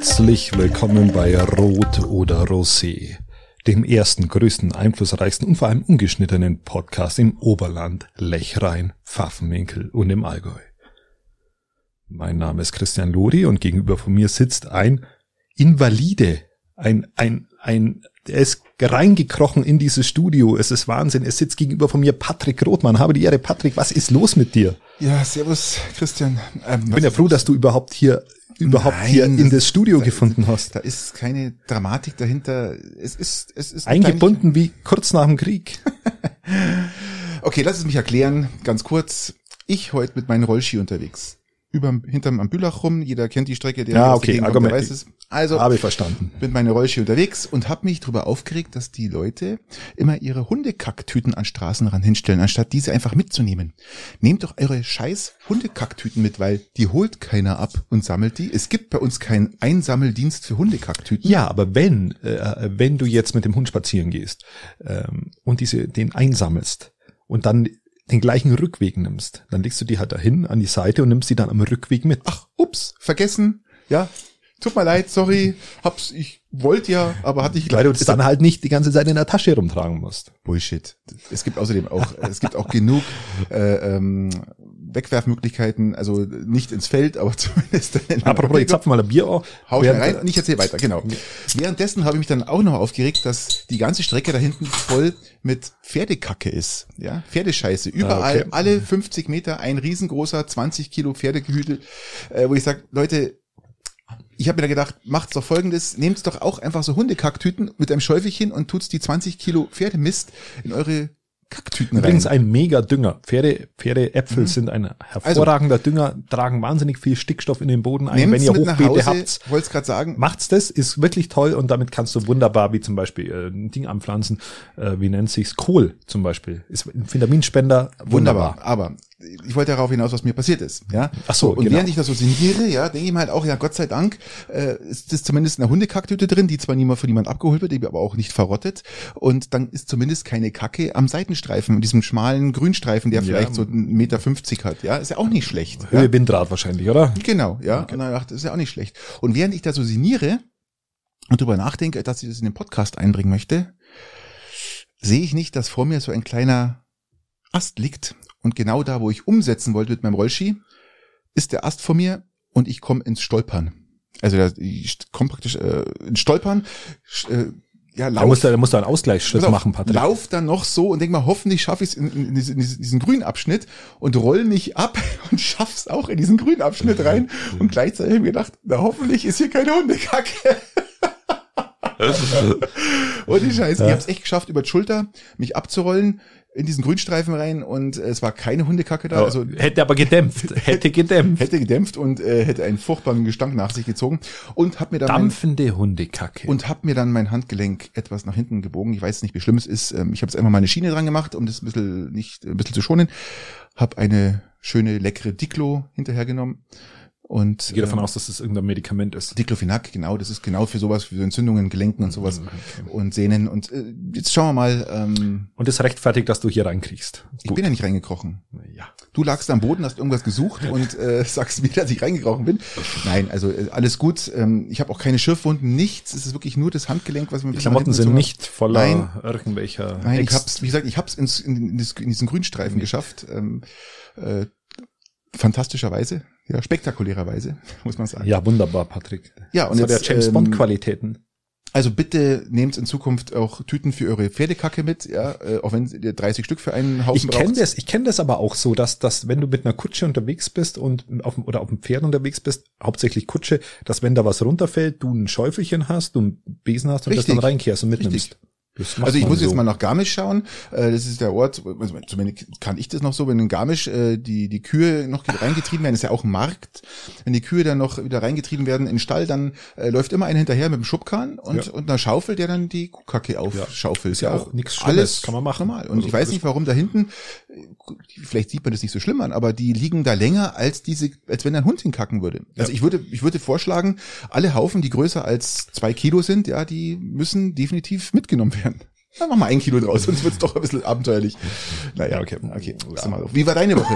Herzlich willkommen bei Rot oder Rosé, dem ersten, größten, einflussreichsten und vor allem ungeschnittenen Podcast im Oberland, Lechrein, Pfaffenwinkel und im Allgäu. Mein Name ist Christian Lori und gegenüber von mir sitzt ein Invalide, ein, ein, ein, er ist reingekrochen in dieses Studio. Es ist Wahnsinn. Es sitzt gegenüber von mir Patrick Rothmann. Habe die Ehre, Patrick. Was ist los mit dir? Ja, servus, Christian. Ähm, ich bin ja froh, dass du überhaupt hier überhaupt Nein, hier in das Studio da, gefunden hast. Da ist keine Dramatik dahinter. Es ist, es ist eingebunden wie kurz nach dem Krieg. okay, lass es mich erklären, ganz kurz. Ich heute mit meinem Rollski unterwegs über hinterm am Bülach rum. Jeder kennt die Strecke, der ja, okay, kommt, der weiß es. Also habe ich verstanden. Bin meine Rollski unterwegs und habe mich darüber aufgeregt, dass die Leute immer ihre Hundekacktüten an Straßenrand hinstellen, anstatt diese einfach mitzunehmen. Nehmt doch eure scheiß Hundekacktüten mit, weil die holt keiner ab und sammelt die. Es gibt bei uns keinen Einsammeldienst für Hundekacktüten. Ja, aber wenn äh, wenn du jetzt mit dem Hund spazieren gehst ähm, und diese den einsammelst und dann den gleichen Rückweg nimmst, dann legst du die halt dahin an die Seite und nimmst sie dann am Rückweg mit. Ach, ups, vergessen. Ja, tut mir leid, sorry, hab's, ich wollte ja, aber hatte ich Weil du es dann halt nicht die ganze Zeit in der Tasche rumtragen musst. Bullshit. Es gibt außerdem auch, es gibt auch genug äh, ähm, Wegwerfmöglichkeiten, also nicht ins Feld, aber zumindest in Apropos, ich zapf mal ein Bier auf. Hau ich rein und ich erzähle weiter, genau. Währenddessen habe ich mich dann auch noch aufgeregt, dass die ganze Strecke da hinten voll mit Pferdekacke ist. Ja, Pferdescheiße. Überall, okay. alle 50 Meter ein riesengroßer 20 Kilo Pferdegehügel, äh, wo ich sage, Leute, ich habe mir da gedacht, macht's doch folgendes, nehmt doch auch einfach so Hundekacktüten mit einem Schäufelchen und tut's die 20 Kilo Pferdemist in eure Kacktüten rein. Übrigens ein mega Dünger. Pferde, Pferdeäpfel mhm. sind ein hervorragender also, Dünger, tragen wahnsinnig viel Stickstoff in den Boden ein. Wenn ihr Hochbeete habt, wollte gerade sagen, macht's das, ist wirklich toll und damit kannst du wunderbar, wie zum Beispiel äh, ein Ding anpflanzen, äh, wie nennt sich's Kohl zum Beispiel, ist ein Vitaminspender. Wunderbar. wunderbar. Aber ich wollte darauf hinaus, was mir passiert ist. Ja. Ach so. Und genau. während ich das so sinniere, ja, denke ich mir halt auch, ja, Gott sei Dank äh, ist das zumindest eine Hundekacktüte drin, die zwar niemand von niemand abgeholt wird, die aber auch nicht verrottet. Und dann ist zumindest keine Kacke am Seitenstreifen, diesem schmalen Grünstreifen, der ja. vielleicht so einen Meter fünfzig hat. Ja, ist ja auch nicht schlecht. Höhe ja? Windrad wahrscheinlich, oder? Genau, ja. Okay. Und dann dachte, ist ja auch nicht schlecht. Und während ich da so sinniere und drüber nachdenke, dass ich das in den Podcast einbringen möchte, sehe ich nicht, dass vor mir so ein kleiner Ast liegt und genau da, wo ich umsetzen wollte mit meinem Rollski, ist der Ast vor mir und ich komme ins Stolpern. Also ich komme praktisch äh, ins Stolpern. Äh, ja, lauf, da musst du, da musst du einen Ausgleichsschritt auf, machen, Patrick. Lauf dann noch so und denk mal, hoffentlich schaffe ich es in, in, diesen, in diesen grünen Abschnitt und roll mich ab und schaff's auch in diesen grünen Abschnitt rein. Und gleichzeitig habe ich gedacht, na hoffentlich ist hier keine Hundekacke. und die Scheiße, ja. ich habe es echt geschafft, über die Schulter mich abzurollen, in diesen Grünstreifen rein und äh, es war keine Hundekacke da. Also hätte aber gedämpft, hätte gedämpft, hätte gedämpft und äh, hätte einen furchtbaren Gestank nach sich gezogen und hat mir dann dampfende mein, Hundekacke und hat mir dann mein Handgelenk etwas nach hinten gebogen. Ich weiß nicht, wie schlimm es ist. Ähm, ich habe jetzt einfach mal eine Schiene dran gemacht, um das ein bisschen nicht ein bisschen zu schonen. Hab eine schöne leckere Diklo hinterhergenommen und, ich gehe davon äh, aus, dass das irgendein Medikament ist. Diclofenac, genau, das ist genau für sowas, für Entzündungen, Gelenken und sowas okay. und Sehnen. Und äh, jetzt schauen wir mal. Ähm, und das rechtfertigt, dass du hier reinkriegst. Ich Gut. bin ja nicht reingekrochen. Ja. Du lagst am Boden, hast irgendwas gesucht und äh, sagst mir, dass ich reingekrochen bin. Nein, also äh, alles gut. Ähm, ich habe auch keine Schürfwunden, nichts. Es ist wirklich nur das Handgelenk, was mir Die Klamotten sind nicht voller nein, irgendwelcher. Nein, ich hab's, wie gesagt, ich hab's ins, in, in, in diesen Grünstreifen mhm. geschafft. Ähm, äh, fantastischerweise. Ja, spektakulärerweise, muss man sagen. Ja, wunderbar, Patrick. Ja, und das jetzt, der James ähm, Bond Qualitäten. Also bitte nehmt in Zukunft auch Tüten für eure Pferdekacke mit, ja, äh, auch wenn ihr 30 Stück für einen Haufen ich braucht. Kenn das, ich kenne das aber auch so, dass, dass wenn du mit einer Kutsche unterwegs bist und auf, oder auf dem Pferd unterwegs bist, hauptsächlich Kutsche, dass wenn da was runterfällt, du ein Schäufelchen hast, du einen Besen hast und Richtig. das dann reinkehrst und mitnimmst. Richtig. Also ich muss so. jetzt mal nach Garmisch schauen. Äh, das ist der Ort, also zumindest kann ich das noch so, wenn in Garmisch äh, die, die Kühe noch reingetrieben werden, ist ja auch ein Markt. Wenn die Kühe dann noch wieder reingetrieben werden in den Stall, dann äh, läuft immer einer hinterher mit dem Schubkahn und, ja. und einer Schaufel, der dann die Kuhkacke aufschaufelt. Ist ja, auch nichts Schlimmes. Alles kann man machen. Normal. Und also ich weiß nicht, warum da hinten, vielleicht sieht man das nicht so schlimm an, aber die liegen da länger als diese, als wenn ein Hund hinkacken würde. Also ja. ich würde, ich würde vorschlagen, alle Haufen, die größer als zwei Kilo sind, ja, die müssen definitiv mitgenommen werden. Dann mach mal ein Kilo draus, sonst wird's doch ein bisschen abenteuerlich. Naja, okay, okay. Wie war deine Woche?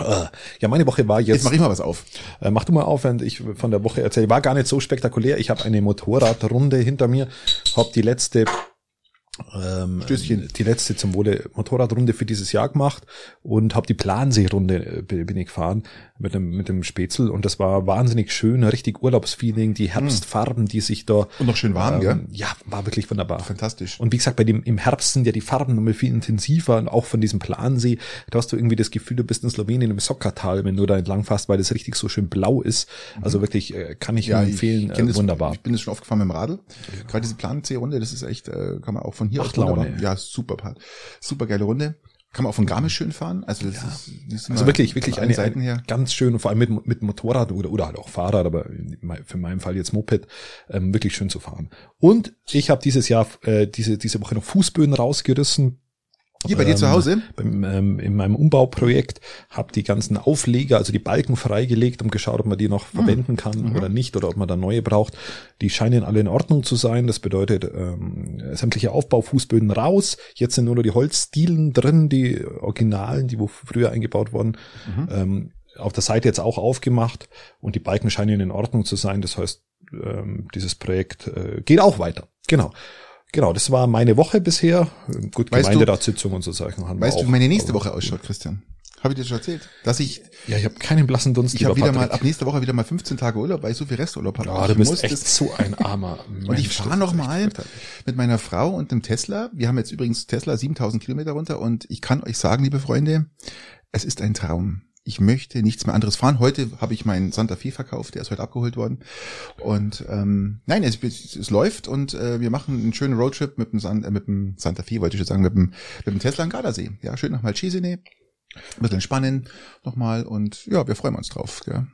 Äh, ja, meine Woche war jetzt. Jetzt mach ich mal was auf. Äh, mach du mal auf, wenn ich von der Woche erzähle. War gar nicht so spektakulär. Ich habe eine Motorradrunde hinter mir, hab die letzte ähm, Stößchen. die letzte zum Wohle Motorradrunde für dieses Jahr gemacht und habe die Planseerunde äh, bin ich gefahren mit dem mit dem Spätzl und das war wahnsinnig schön, richtig Urlaubsfeeling, die Herbstfarben, die sich da Und noch schön warm, ähm, gell? Ja, war wirklich wunderbar. Fantastisch. Und wie gesagt, bei dem im Herbst sind ja die Farben nochmal viel intensiver und auch von diesem Plansee, da hast du irgendwie das Gefühl, du bist in Slowenien im Sockertal, wenn du da entlang fährst, weil das richtig so schön blau ist. Also wirklich äh, kann ich nur empfehlen, kenn äh, das, wunderbar. Ich bin das schon aufgefahren mit dem Radl. Gerade diese Plan-C-Runde, das ist echt, äh, kann man auch von hier Macht aus wunderbar- Laune. Ja, super Part. Super geile Runde. Kann man auch von Garmisch schön fahren. Also das ist, das ist Also wirklich, wirklich von eine, Seiten her. ganz schön und vor allem mit, mit Motorrad oder, oder halt auch Fahrrad, aber für meinen Fall jetzt Moped, ähm, wirklich schön zu fahren. Und ich habe dieses Jahr, äh, diese, diese Woche noch Fußböden rausgerissen. Hier bei dir zu Ähm, Hause? Beim, ähm, in meinem Umbauprojekt habe die ganzen Aufleger, also die Balken freigelegt und geschaut, ob man die noch Hm. verwenden kann Mhm. oder nicht oder ob man da neue braucht. Die scheinen alle in Ordnung zu sein. Das bedeutet ähm, sämtliche Aufbaufußböden raus. Jetzt sind nur noch die Holzdielen drin, die Originalen, die wo früher eingebaut wurden. Mhm. Ähm, auf der Seite jetzt auch aufgemacht und die Balken scheinen in Ordnung zu sein. Das heißt, ähm, dieses Projekt äh, geht auch weiter. Genau. Genau, das war meine Woche bisher. Gut, Weißt Gemeinderatssitzung und so Sachen haben wir Weißt du, wie meine nächste Woche ausschaut, Christian? Habe ich dir schon erzählt? Dass ich, Ja, ich habe keinen blassen Dunst. ich habe wieder mal, Patrick. ab nächster Woche wieder mal 15 Tage Urlaub, weil ich so viel Resturlaub habe. Ja, ich du bist echt das- so ein armer Und ich Mensch, fahre das noch ist echt mal fürchterlich. mit meiner Frau und dem Tesla. Wir haben jetzt übrigens Tesla 7000 Kilometer runter und ich kann euch sagen, liebe Freunde, es ist ein Traum. Ich möchte nichts mehr anderes fahren. Heute habe ich meinen Santa Fe verkauft, der ist heute abgeholt worden. Und ähm, nein, es, es, es läuft und äh, wir machen einen schönen Roadtrip mit dem, San, äh, mit dem Santa Fe, wollte ich jetzt sagen, mit dem, mit dem Tesla am Gardasee. Ja, schön nach Malcesine, ein bisschen entspannen nochmal und ja, wir freuen uns drauf. Gell?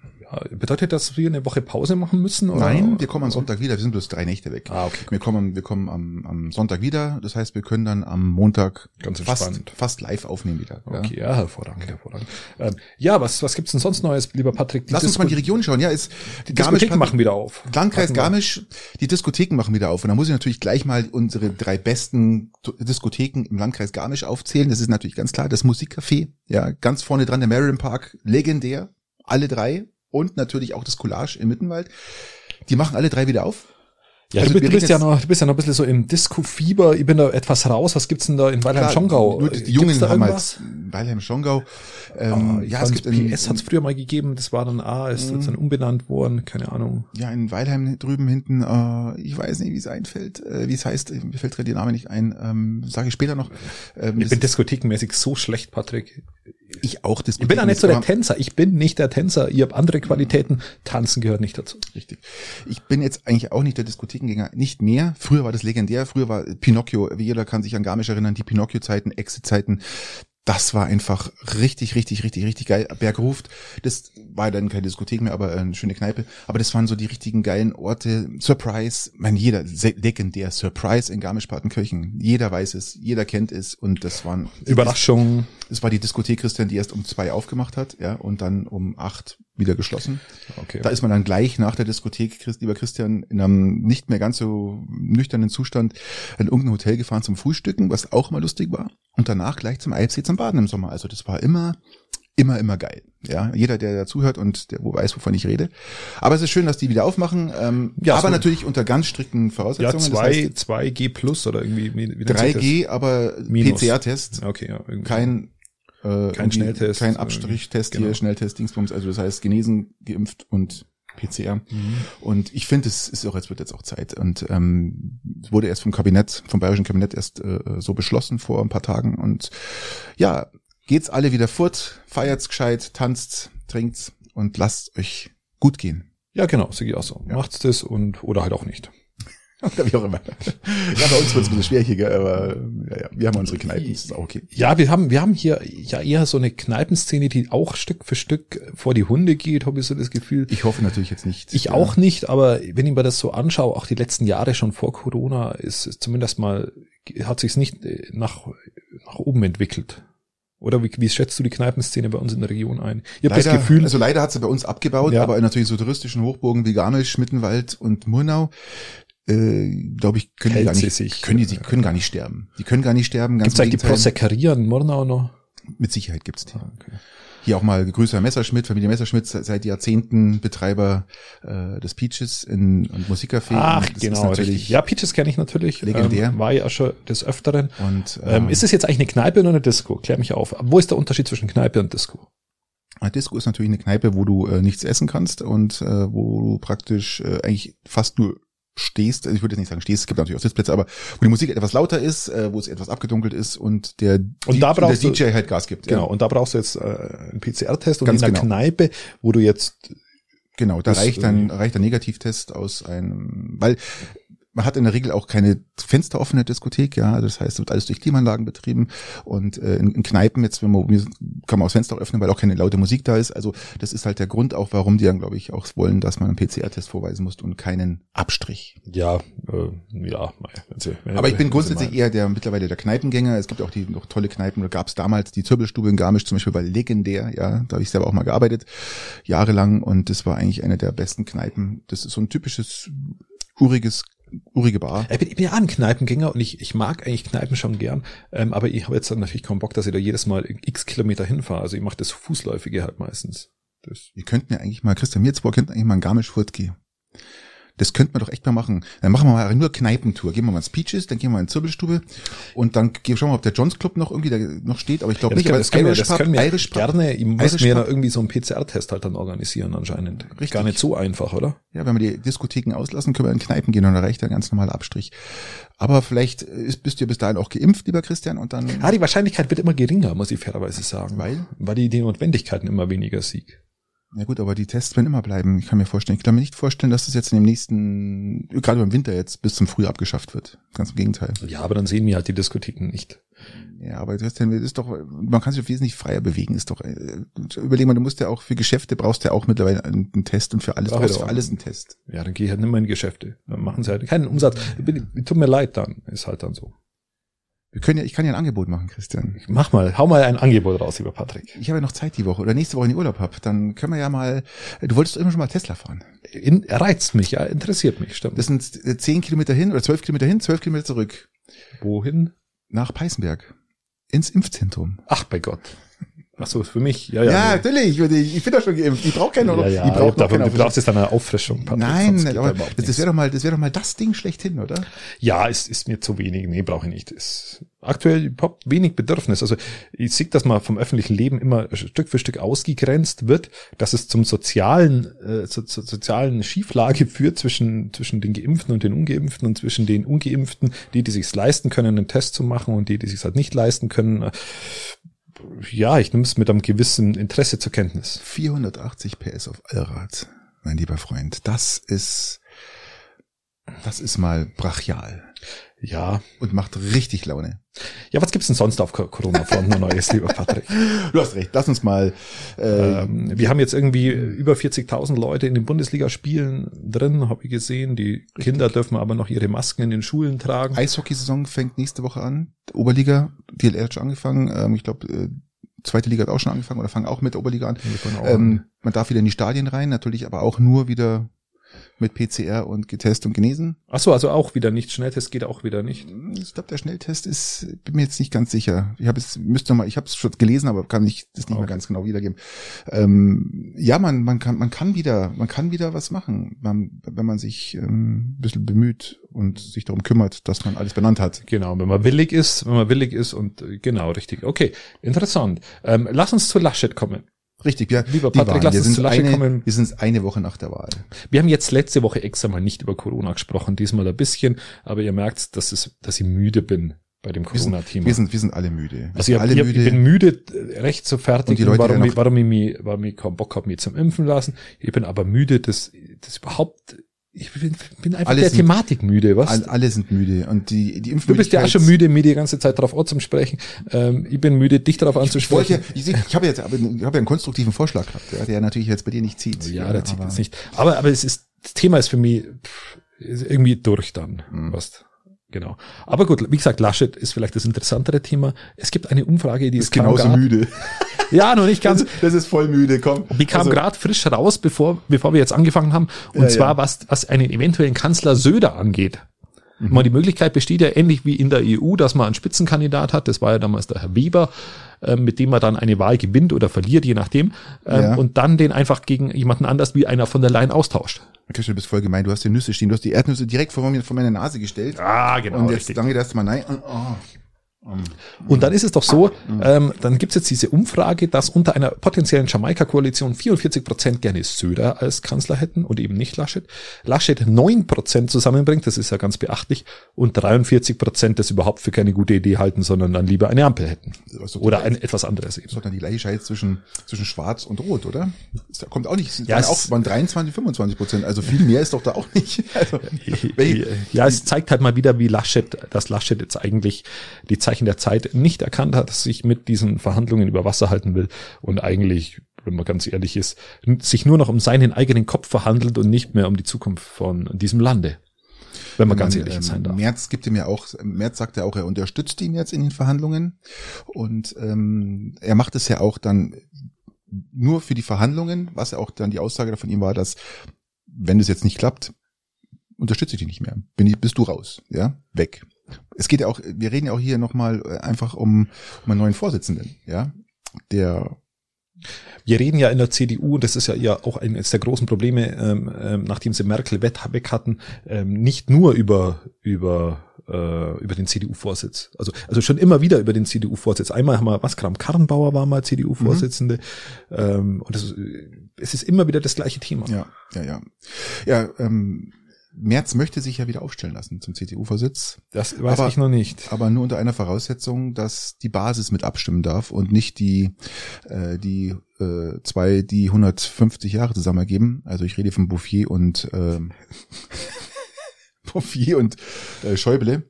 Bedeutet das, dass wir eine Woche Pause machen müssen? Oder? Nein, wir kommen am Sonntag wieder. Wir sind bloß drei Nächte weg. Ah, okay. Wir kommen, wir kommen am, am Sonntag wieder. Das heißt, wir können dann am Montag Ganz fast, fast live aufnehmen wieder. Ja. Okay, ja, hervorragend, hervorragend. Ähm, ja, was, was gibt's denn sonst Neues, lieber Patrick? Lass uns mal in die Disco- Region schauen. Ja, ist die Diskotheken machen wieder auf. Landkreis. Garmisch, die Diskotheken machen wieder auf. Und da muss ich natürlich gleich mal unsere drei besten Diskotheken im Landkreis Garmisch aufzählen. Das ist natürlich ganz klar das Musikcafé. Ja, ganz vorne dran der Marion Park. Legendär. Alle drei. Und natürlich auch das Collage im Mittenwald. Die machen alle drei wieder auf. Ja, Also du, du bist ja noch, du bist ja noch ein bisschen so im Disco-Fieber. Ich bin da etwas raus. Was gibt's denn da in Weilheim-Schongau? Nur die Gibt's Jungen haben halt Weilheim-Schongau. Ähm, Ah, ja, es gibt PS hat's früher mal gegeben. Das war dann A, ist jetzt dann umbenannt worden. Keine Ahnung. ja, in Weilheim drüben hinten, äh, ich weiß nicht, wie es einfällt, äh, wie es heißt, mir fällt gerade der Name nicht ein, ähm, sage ich später noch. Ähm, Ich bin diskothekenmäßig so schlecht, Patrick. Ich auch Ich bin auch nicht so der Tänzer. Ich bin nicht der Tänzer. Ihr habt andere Qualitäten. Tanzen gehört nicht dazu. Richtig. Ich bin jetzt eigentlich auch nicht der Diskothekengänger, nicht mehr. Früher war das legendär, früher war Pinocchio, wie jeder kann sich an Garmisch erinnern, die Pinocchio-Zeiten, Exit-Zeiten. Das war einfach richtig, richtig, richtig, richtig geil. Bergruft, das war dann keine Diskothek mehr, aber eine schöne Kneipe. Aber das waren so die richtigen geilen Orte. Surprise, mein jeder, legendär, Surprise in Garmisch-Partenkirchen. Jeder weiß es, jeder kennt es und das waren Überraschung. Das war die Diskothek Christian, die erst um zwei aufgemacht hat, ja, und dann um acht wieder geschlossen. Okay. Da ist man dann gleich nach der Diskothek, lieber Christian, in einem nicht mehr ganz so nüchternen Zustand in irgendein Hotel gefahren zum Frühstücken, was auch mal lustig war. Und danach gleich zum Alpsee zum Baden im Sommer. Also das war immer, immer, immer geil. Ja, jeder, der dazuhört und der wo weiß, wovon ich rede. Aber es ist schön, dass die wieder aufmachen. Ähm, Ja, aber so- natürlich unter ganz strikten ja, Voraussetzungen. zwei, das 2G plus oder irgendwie, wie, wie heißt nennt sich 3G, aber. PCR-Test. Okay, ja. irgendwie. Kein äh, irgendwie Schnelltest, kein äh, Abstrichtest genau. hier, Schnelltest, Dingsbums, also das heißt genesen, geimpft und PCR. Und ich finde, es ist auch, es wird jetzt auch Zeit. Und ähm, es wurde erst vom Kabinett, vom bayerischen Kabinett erst äh, so beschlossen vor ein paar Tagen. Und ja, geht's alle wieder fort, feiert's gescheit, tanzt, trinkt's und lasst euch gut gehen. Ja, genau, sehe ich auch so. Ja. Macht's das und, oder halt auch nicht. Oder wie auch immer. Ja, bei uns wird's ein bisschen schwieriger, aber ja, ja, wir haben unsere Kneipen, das ist auch okay. Ja, wir haben, wir haben hier ja eher so eine Kneipenszene, die auch Stück für Stück vor die Hunde geht, habe ich so das Gefühl. Ich hoffe natürlich jetzt nicht. Ich ja, auch nicht, aber wenn ich mir das so anschaue, auch die letzten Jahre schon vor Corona, ist es zumindest mal, hat sich's nicht äh, nach, nach oben entwickelt. Oder wie, wie schätzt du die Kneipenszene bei uns in der Region ein? Ich habe das Gefühl, also leider hat sie bei uns abgebaut, Ja. aber natürlich so touristischen Hochburgen wie Garmisch, Mittenwald und Murnau, äh, glaube ich, können die Hält gar sie nicht, sich, können die, die können gar nicht sterben. Die können gar nicht sterben, ganz gibt's im eigentlich die Gegenteil. Proseccaria in Murnau noch? Mit Sicherheit gibt's die. Ah, okay. Hier auch mal Grüße an Messerschmidt, Familie Messerschmidt, seit Jahrzehnten Betreiber äh, des Peaches in und Musikcafé. Ach, das genau, richtig. Ja, Peaches kenne ich natürlich. Legendär. Ähm, war ja schon des Öfteren. Und Ähm, ist es jetzt eigentlich eine Kneipe oder eine Disco? Klär mich auf. Wo ist der Unterschied zwischen Kneipe und Disco? Eine Disco ist natürlich eine Kneipe, wo du äh, nichts essen kannst und äh, wo du praktisch äh, eigentlich fast nur stehst, also ich würde jetzt nicht sagen stehst, es gibt natürlich auch Sitzplätze, aber wo die Musik etwas lauter ist, äh, wo es etwas abgedunkelt ist und der, Und da der brauchst du- DJ halt Gas gibt. Genau, Ja. und da brauchst du jetzt äh, einen PCR-Test und Ganz in der genau. Kneipe, wo du jetzt Genau, da Das, reicht dann reicht der Negativtest aus einem, weil man hat in der Regel auch keine Fenster offene Diskothek, ja, das heißt, es wird alles durch Klimaanlagen betrieben und äh, in, in Kneipen jetzt, wenn man kann man auch das Fenster öffnen, weil auch keine laute Musik da ist. Also das ist halt der Grund auch, warum die dann, glaube ich, auch wollen, dass man einen PCR-Test vorweisen muss und keinen Abstrich. ja, äh, ja, sie, wenn Aber ich bin sie grundsätzlich eher der mittlerweile der Kneipengänger. Es gibt auch die noch tolle Kneipen. Da gab es damals die Zirbelstube in Garmisch zum Beispiel war legendär. Ja, da habe ich selber auch mal gearbeitet jahrelang und das war eigentlich eine der besten Kneipen. Das ist so ein typisches uriges urige Bar. Ich bin, ich bin ja ein Kneipengänger und ich, ich mag eigentlich Kneipen schon gern, ähm, aber ich habe jetzt dann natürlich keinen Bock, dass ich da jedes Mal x Kilometer hinfahre. Also ich mache das Fußläufige halt meistens. Das, Wir könnten ja eigentlich mal, Christian, wir zwei könnten eigentlich mal einen Garmisch-Furtki. Das könnten wir doch echt mal machen. Dann machen wir mal nur Kneipentour. Gehen wir mal ins Peaches, dann gehen wir in die Zirbelstube und dann schauen wir, ob der Johns Club noch irgendwie da noch steht, aber ich glaube ja, nicht. das, aber das, können wir, das Pub- können wir Irish gerne. Ich muss mir da irgendwie so einen PCR-Test halt dann organisieren anscheinend. Richtig. Gar nicht so einfach, oder? Ja, wenn wir die Diskotheken auslassen, können wir in Kneipen gehen und da reicht ein ganz normaler Abstrich. Aber vielleicht ist, bist du ja bis dahin auch geimpft, lieber Christian, und dann, Ah, die Wahrscheinlichkeit wird immer geringer, muss ich fairerweise sagen. Weil? Weil die, die Notwendigkeiten immer weniger sieg. Ja gut, aber die Tests werden immer bleiben. Ich kann mir vorstellen, ich kann mir nicht vorstellen, dass das jetzt in dem nächsten, gerade beim Winter jetzt bis zum Frühjahr abgeschafft wird. Ganz im Gegenteil. Ja, aber dann sehen wir halt die Diskotheken nicht. Ja, aber das ist doch, man kann sich doch wesentlich freier bewegen, ist doch, äh, überleg mal, du musst ja auch für Geschäfte brauchst du ja auch mittlerweile einen, Test und für alles, Brauch brauchst für alles einen Test. Ja, dann gehe ich halt nicht mehr in Geschäfte. Dann machen sie halt keinen Umsatz. Bin, tut mir leid dann. Ist halt dann so. Wir können ja, ich kann ja ein Angebot machen, Christian. Mach mal, hau mal ein Angebot raus, lieber Patrick. Ich habe ja noch Zeit die Woche oder nächste Woche in den Urlaub hab, dann können wir ja mal, du wolltest doch immer schon mal Tesla fahren. In, er reizt mich, ja, interessiert mich, stimmt. Das sind zehn Kilometer hin oder zwölf Kilometer hin, zwölf Kilometer zurück. Wohin? Nach Peißenberg. Ins Impfzentrum. Ach, bei Gott. Ach so, für mich. Ja, Ja, ja. nee. natürlich, ich, ich bin doch schon geimpft. Ich brauche keine ja, ja, ich brauche noch davon, keine du brauchst jetzt eine Auffrischung, Patrick. Nein, da aber das, wäre doch mal, das wäre doch mal das Ding schlechthin, oder? Ja, ist, ist mir zu wenig. Nee, brauche ich nicht. Ist aktuell überhaupt wenig Bedürfnis. Also ich sehe, dass man vom öffentlichen Leben immer Stück für Stück ausgegrenzt wird, dass es zum sozialen, äh, zur, zur sozialen Schieflage führt zwischen, zwischen den Geimpften und den Ungeimpften und zwischen den Ungeimpften, die, die sich leisten können, einen Test zu machen und die, die sich halt nicht leisten können. Ja, ich nehme es mit einem gewissen Interesse zur Kenntnis. 480 PS auf Allrad, mein lieber Freund. Das ist, das ist mal brachial Ja. und macht richtig Laune. Ja, was gibt's denn sonst auf Co- Corona-Front noch Neues, lieber Patrick? Du hast recht. Lass uns mal. Äh, Ähm, wir haben jetzt irgendwie über 40.000 Leute in den Bundesligaspielen drin, habe ich gesehen. Die Kinder dürfen aber noch ihre Masken in den Schulen tragen. Eishockeysaison fängt nächste Woche an. Oberliga, die hat schon angefangen. Ähm, ich glaube, äh, zweite Liga hat auch schon angefangen oder fangen auch mit der Oberliga an. Ähm, man darf wieder in die Stadien rein, natürlich aber auch nur wieder mit PCR und getestet und genesen. Ach so, also auch wieder nicht. Schnelltest geht auch wieder nicht. Ich glaube, der Schnelltest ist, bin mir jetzt nicht ganz sicher. Ich habe es müsste noch mal, ich habe es schon gelesen, aber kann ich das nicht mehr Okay. ganz genau wiedergeben. Ähm, ja, man man kann man kann wieder man kann wieder was machen, man, wenn man sich ähm, ein bisschen bemüht und sich darum kümmert, dass man alles benannt hat. Genau, wenn man willig ist, wenn man willig ist und äh, genau, richtig. Okay, interessant. Ähm, lass uns zu Laschet kommen. Richtig, ja. Lieber Patrick, lass wir uns sind zu eine, kommen. Wir sind eine Woche nach der Wahl. Wir haben jetzt letzte Woche extra mal nicht über Corona gesprochen, diesmal ein bisschen, aber ihr merkt, dass, es, dass ich müde bin bei dem Corona-Thema. wir sind, wir sind alle müde. Wir Also ich, alle ich, ich müde. bin müde, äh, recht so fertig, Und die Leute warum, werden ich, warum, ich mich, warum ich keinen Bock habe, mich zum Impfen lassen. Ich bin aber müde, das, das überhaupt, ich bin, bin einfach Alle der sind- Thematik müde, was? All, alle sind müde und die die du bist ja auch Impfmüdigkeit- schon müde, mir die ganze Zeit darauf anzusprechen. Ähm, ich bin müde, dich darauf Ich wollte ja, anzusprechen. ich, ich habe jetzt, ich habe ja einen konstruktiven Vorschlag gehabt, ja, der natürlich jetzt bei dir nicht zieht. ja, der zieht jetzt nicht. Aber, aber es ist, das Thema ist für mich pff, ist irgendwie durch dann. Mhm. Was, genau. Aber gut, wie gesagt, Laschet ist vielleicht das interessantere Thema. Es gibt eine Umfrage, die ist genauso grad- müde. Ja, noch nicht ganz. Das, das ist voll müde, komm. Die kam Also, gerade frisch raus, bevor, bevor wir jetzt angefangen haben. Und Ja, zwar, ja. was, was einen eventuellen Kanzler Söder angeht. Mhm. Die Möglichkeit besteht ja ähnlich wie in der EU, dass man einen Spitzenkandidat hat. Das war ja damals der Herr Weber. äh, mit dem man dann eine Wahl gewinnt oder verliert, je nachdem, ähm, ja. und dann den einfach gegen jemanden anders wie einer von der Leyen austauscht. Christian, du bist voll gemein. Du hast die Nüsse stehen. Du hast die Erdnüsse direkt vor, mir, vor meiner Nase gestellt. Ah, genau. Und jetzt richtig. danke erst mal nein. Oh. Und dann ist es doch so, ähm, dann gibt es jetzt diese Umfrage, dass unter einer potenziellen Jamaika-Koalition 44 Prozent gerne Söder als Kanzler hätten und eben nicht Laschet. Laschet 9 Prozent zusammenbringt, das ist ja ganz beachtlich, und 43 Prozent das überhaupt für keine gute Idee halten, sondern dann lieber eine Ampel hätten. Oder ein etwas anderes eben. Das ist dann die gleiche Scheiße zwischen, zwischen Schwarz und Rot, oder? Das kommt auch nicht, ja, auch waren 23, 25 Prozent, also viel mehr ist doch da auch nicht. Also, ja, es zeigt halt mal wieder, wie Laschet, dass Laschet jetzt eigentlich die Zeit Zeichen der Zeit nicht erkannt hat, dass sich mit diesen Verhandlungen über Wasser halten will und eigentlich, wenn man ganz ehrlich ist, sich nur noch um seinen eigenen Kopf verhandelt und nicht mehr um die Zukunft von diesem Lande. Wenn man ganz ehrlich ähm, sein darf. Merz gibt ihm ja auch, Merz sagt ja auch, er unterstützt ihn jetzt in den Verhandlungen und ähm, er macht es ja auch dann nur für die Verhandlungen, was ja auch dann die Aussage von ihm war, dass wenn es jetzt nicht klappt, unterstütze ich dich nicht mehr. Bin ich, bist du raus, ja, weg es geht ja auch, wir reden ja auch hier nochmal äh, einfach um, um einen neuen Vorsitzenden, ja, der wir reden ja in der CDU, und das ist ja, ja auch eines der großen Probleme, ähm, ähm, nachdem sie Merkel weg hatten, ähm, nicht nur über, über, äh, über den CDU-Vorsitz. Also, also schon immer wieder über den CDU-Vorsitz. Einmal haben wir, was, Kram Karrenbauer war mal CDU-Vorsitzende. Mhm. Ähm, und das, es ist immer wieder das gleiche Thema. Ja, ja, ja. Ja, ähm, Merz möchte sich ja wieder aufstellen lassen zum CDU-Vorsitz. Das weiß aber, ich noch nicht. Aber nur unter einer Voraussetzung, dass die Basis mit abstimmen darf und nicht die, äh, die äh, zwei, die 150 Jahre zusammen ergeben. Also ich rede von Bouffier und ähm, Bouffier und äh, Schäuble,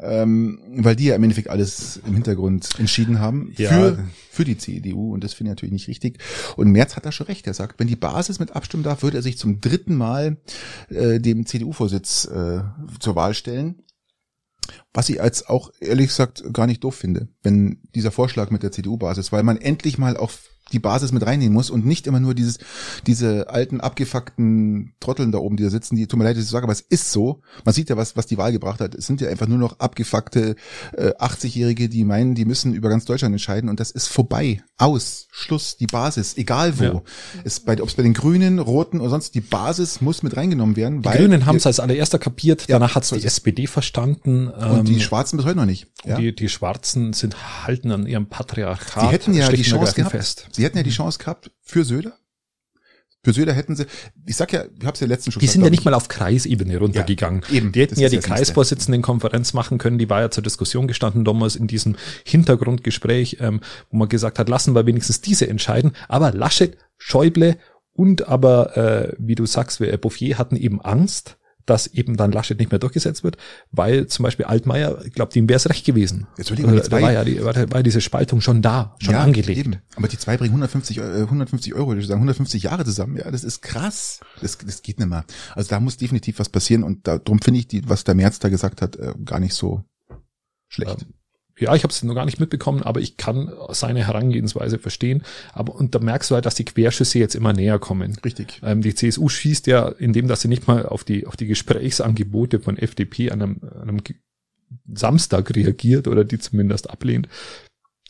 ähm, weil die ja im Endeffekt alles im Hintergrund entschieden haben ja. für, für die CDU und das finde ich natürlich nicht richtig. Und Merz hat da schon recht. Er sagt, wenn die Basis mit abstimmen darf, würde er sich zum dritten Mal äh, dem CDU-Vorsitz äh, zur Wahl stellen. Was ich als auch ehrlich gesagt gar nicht doof finde, wenn dieser Vorschlag mit der CDU-Basis, weil man endlich mal auch die Basis mit reinnehmen muss und nicht immer nur dieses, diese alten, abgefuckten Trotteln da oben, die da sitzen, die, tut mir leid, dass ich sage, aber es ist so. Man sieht ja, was, was die Wahl gebracht hat. Es sind ja einfach nur noch abgefuckte äh, 80-Jährige, die meinen, die müssen über ganz Deutschland entscheiden und das ist vorbei. Aus. Schluss. Die Basis. Egal wo. Ja. Ist bei, ob es bei den Grünen, Roten oder sonst, die Basis muss mit reingenommen werden. Die Grünen haben es als allererster kapiert, ja, danach hat es die SPD verstanden. Und die ähm, Schwarzen bis heute noch nicht. Ja? Die, die Schwarzen sind halten an ihrem Patriarchat. Sie hätten ja die Chance gehabt. Fest. Sie hätten ja die Chance gehabt für Söder. Für Söder hätten sie, ich sag ja, ich habe es ja letzten schon Die gesagt, sind ja nicht mal auf Kreisebene runtergegangen. Ja, eben, die hätten ja die Kreisvorsitzendenkonferenz machen können, die war ja zur Diskussion gestanden damals in diesem Hintergrundgespräch, ähm, wo man gesagt hat, lassen wir wenigstens diese entscheiden. Aber Laschet, Schäuble und aber, äh, wie du sagst, Bouffier hatten eben Angst, dass eben dann Laschet nicht mehr durchgesetzt wird, weil zum Beispiel Altmaier, ich glaube, dem wäre es recht gewesen. Jetzt will ich mal, die zwei, da war ja die, war, war diese Spaltung schon da, schon ja, angelegt. Eben. Aber die zwei bringen 150, 150 äh, Euro, ich sagen 150 Jahre zusammen. Ja, das ist krass. Das, das geht nicht mehr. Also da muss definitiv was passieren und darum finde ich, die, was der März da gesagt hat, äh, gar nicht so schlecht. Ähm, ja, ich habe es noch gar nicht mitbekommen, aber ich kann seine Herangehensweise verstehen. Aber und da merkst du halt, dass die Querschüsse jetzt immer näher kommen. Richtig. Ähm, die CSU schießt ja, indem dass sie nicht mal auf die auf die Gesprächsangebote von FDP an einem, an einem Samstag reagiert oder die zumindest ablehnt,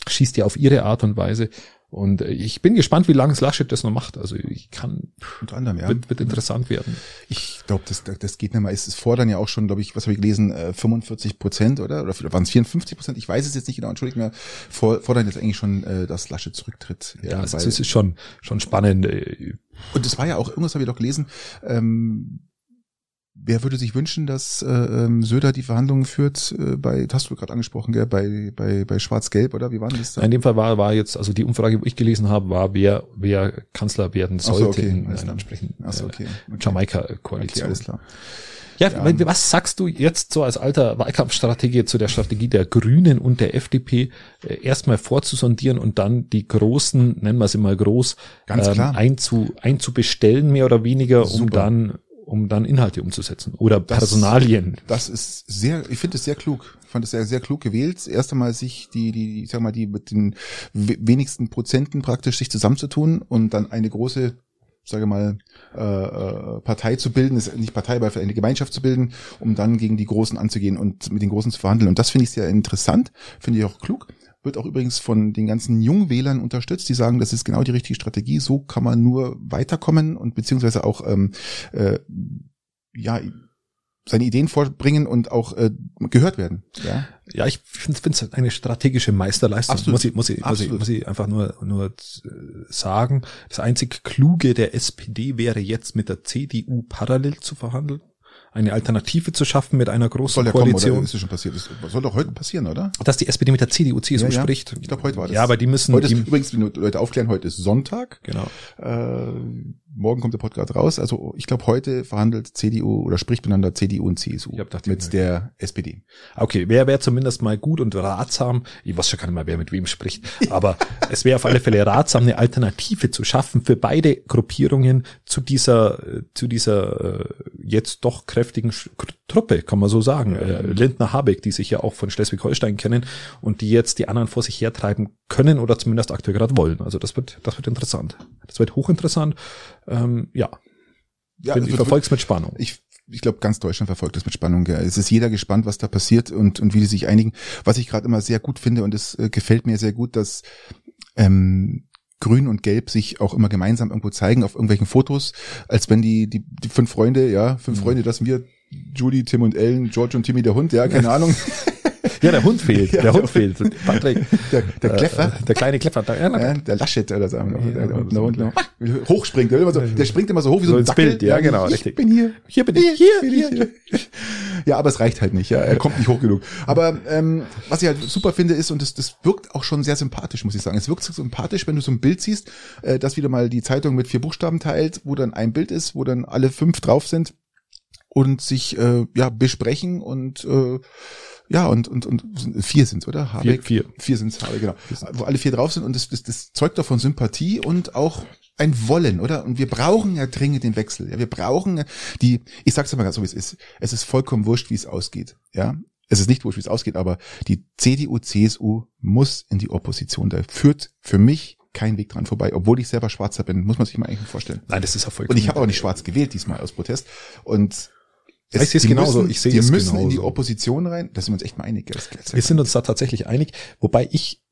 schießt ja auf ihre Art und Weise und äh, ich bin gespannt, wie lange Laschet das noch macht. Also ich kann, unter anderem, ja. wird, wird interessant werden. Ich glaube, das, das geht nicht mehr. Es fordern ja auch schon, glaube ich, was habe ich gelesen, 45 äh, Prozent oder oder waren es 54 Prozent? Ich weiß es jetzt nicht genau. Entschuldigt mir. Fordern jetzt eigentlich schon, äh, dass Laschet zurücktritt. Ja, ja also es ist schon schon spannend. Und es war ja auch irgendwas habe ich doch gelesen. Ähm, Wer würde sich wünschen, dass äh, ähm, Söder die Verhandlungen führt äh, bei, hast du gerade angesprochen, gell, bei, bei, bei Schwarz-Gelb oder wie war das da? In dem Fall war, war jetzt, also die Umfrage, wo ich gelesen habe, war, wer, wer Kanzler werden sollte so, okay. in einer entsprechenden so, okay. okay. Jamaika-Koalition. Okay, alles klar. Ja, ja, was sagst du jetzt so als alter Wahlkampfstrategie zu der Strategie der Grünen und der FDP, äh, erstmal vorzusondieren und dann die großen, nennen wir sie mal groß, Ganz ähm, klar. einzu, einzubestellen, mehr oder weniger, Super. um dann um dann Inhalte umzusetzen oder das, Personalien. Das ist sehr, ich finde es sehr klug. Ich fand es sehr, sehr klug gewählt. Erst einmal sich die, die, ich sag mal, die mit den wenigsten Prozenten praktisch sich zusammenzutun und dann eine große sage mal, äh, äh, Partei zu bilden, ist nicht Partei, aber eine Gemeinschaft zu bilden, um dann gegen die Großen anzugehen und mit den Großen zu verhandeln. Und das finde ich sehr interessant, finde ich auch klug. Wird auch übrigens von den ganzen Jungwählern unterstützt, die sagen, das ist genau die richtige Strategie, so kann man nur weiterkommen und beziehungsweise auch ähm, äh, ja seine Ideen vorbringen und auch äh, gehört werden. Ja, ja ich finde es eine strategische Meisterleistung. Absolut. Muss ich, muss ich, muss ich, muss ich einfach nur, nur äh, sagen. Das einzig Kluge der SPD wäre jetzt mit der CDU parallel zu verhandeln eine Alternative zu schaffen mit einer großen soll Koalition. Kommen, oder ist das schon passiert? Das soll doch heute passieren, oder? Dass die SPD mit der CDU, CSU ja, ja. spricht. Ich glaube, heute war das. Ja, aber die müssen. Heute ist, übrigens, wenn Leute aufklären, heute ist Sonntag. Genau. Äh, morgen kommt der Podcast raus. Also ich glaube, heute verhandelt CDU oder spricht miteinander CDU und CSU gedacht, mit der SPD. Okay, wer wäre zumindest mal gut und ratsam, ich weiß schon gar nicht mehr, wer mit wem spricht, aber es wäre auf alle Fälle ratsam, eine Alternative zu schaffen für beide Gruppierungen zu dieser, zu dieser äh, jetzt doch kräftigen Truppe, kann man so sagen. Äh, Lindner Habeck, die sich ja auch von Schleswig-Holstein kennen und die jetzt die anderen vor sich hertreiben können oder zumindest aktuell gerade wollen. Also das wird, das wird interessant. Das wird hochinteressant. Ähm, ja. ja ich verfolge es mit Spannung. Ich ich glaube, ganz Deutschland verfolgt das mit Spannung. Gell. Es ist jeder gespannt, was da passiert und, und wie die sich einigen. Was ich gerade immer sehr gut finde und es äh, gefällt mir sehr gut, dass ähm, Grün und Gelb sich auch immer gemeinsam irgendwo zeigen auf irgendwelchen Fotos, als wenn die, die, die fünf Freunde, ja, fünf mhm. Freunde, das wir, Julie, Tim und Ellen, George und Timmy der Hund, ja, keine Ahnung. Ja, der Hund fehlt. Der, Hund fehlt. Patrick. Der, der Kleffer. Äh, der kleine Kleffer. Der, ja, der Laschet oder so. Ja, der, Hund noch. Hochspringt. Der, immer so, der springt immer so hoch wie so, so ein Dackel. Bild. Ja, genau. Ich richtig. bin hier. Hier bin ich. Hier, hier, hier. Ja, aber es reicht halt nicht. Ja, er kommt nicht hoch genug. Aber ähm, was ich halt super finde ist, und das, das wirkt auch schon sehr sympathisch, muss ich sagen. Es wirkt so sympathisch, wenn du so ein Bild siehst, äh, das wieder mal die Zeitung mit vier Buchstaben teilt, wo dann ein Bild ist, wo dann alle fünf drauf sind und sich äh, ja besprechen und äh, ja, und, und, und vier sind's, oder? Habeck, vier, vier. Vier sind's, Habeck, genau. Wo alle vier drauf sind und das, das, das zeugt doch von Sympathie und auch ein Wollen, oder? Und wir brauchen ja dringend den Wechsel. Ja, wir brauchen die, ich sag's mal ganz so, wie es ist. Es ist vollkommen wurscht, wie es ausgeht. Ja, es ist nicht wurscht, wie es ausgeht, aber die CDU, CSU muss in die Opposition. Da führt für mich kein Weg dran vorbei, obwohl ich selber Schwarzer bin, muss man sich mal eigentlich vorstellen. Nein, das ist Erfolg. Und ich habe aber nicht schwarz gewählt diesmal aus Protest. Und es, ich sehe es genauso. Müssen, ich sehe es müssen genauso. in die Opposition rein. Da sind wir uns echt mal einig. Wir sind uns da tatsächlich einig, wobei ich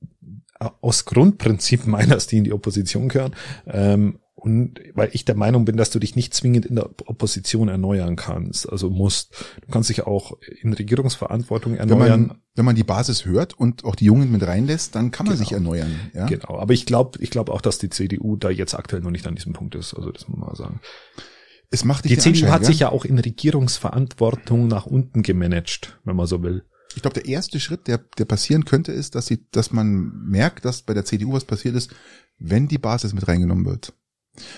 äh, aus Grundprinzip meines, die in die Opposition gehören, ähm, und weil ich der Meinung bin, dass du dich nicht zwingend in der Opposition erneuern kannst, also musst. Du kannst dich auch in Regierungsverantwortung erneuern. Wenn man, wenn man die Basis hört und auch die Jungen mit reinlässt, dann kann man genau. sich erneuern. Ja? Genau. Aber ich glaube, ich glaube auch, dass die CDU da jetzt aktuell noch nicht an diesem Punkt ist. Also das muss man mal sagen. Es macht die CDU hat sich ja auch in Regierungsverantwortung nach unten gemanagt, wenn man so will. Ich glaube, der erste Schritt, der, der passieren könnte, ist, dass sie, dass man merkt, dass bei der CDU was passiert ist, wenn die Basis mit reingenommen wird.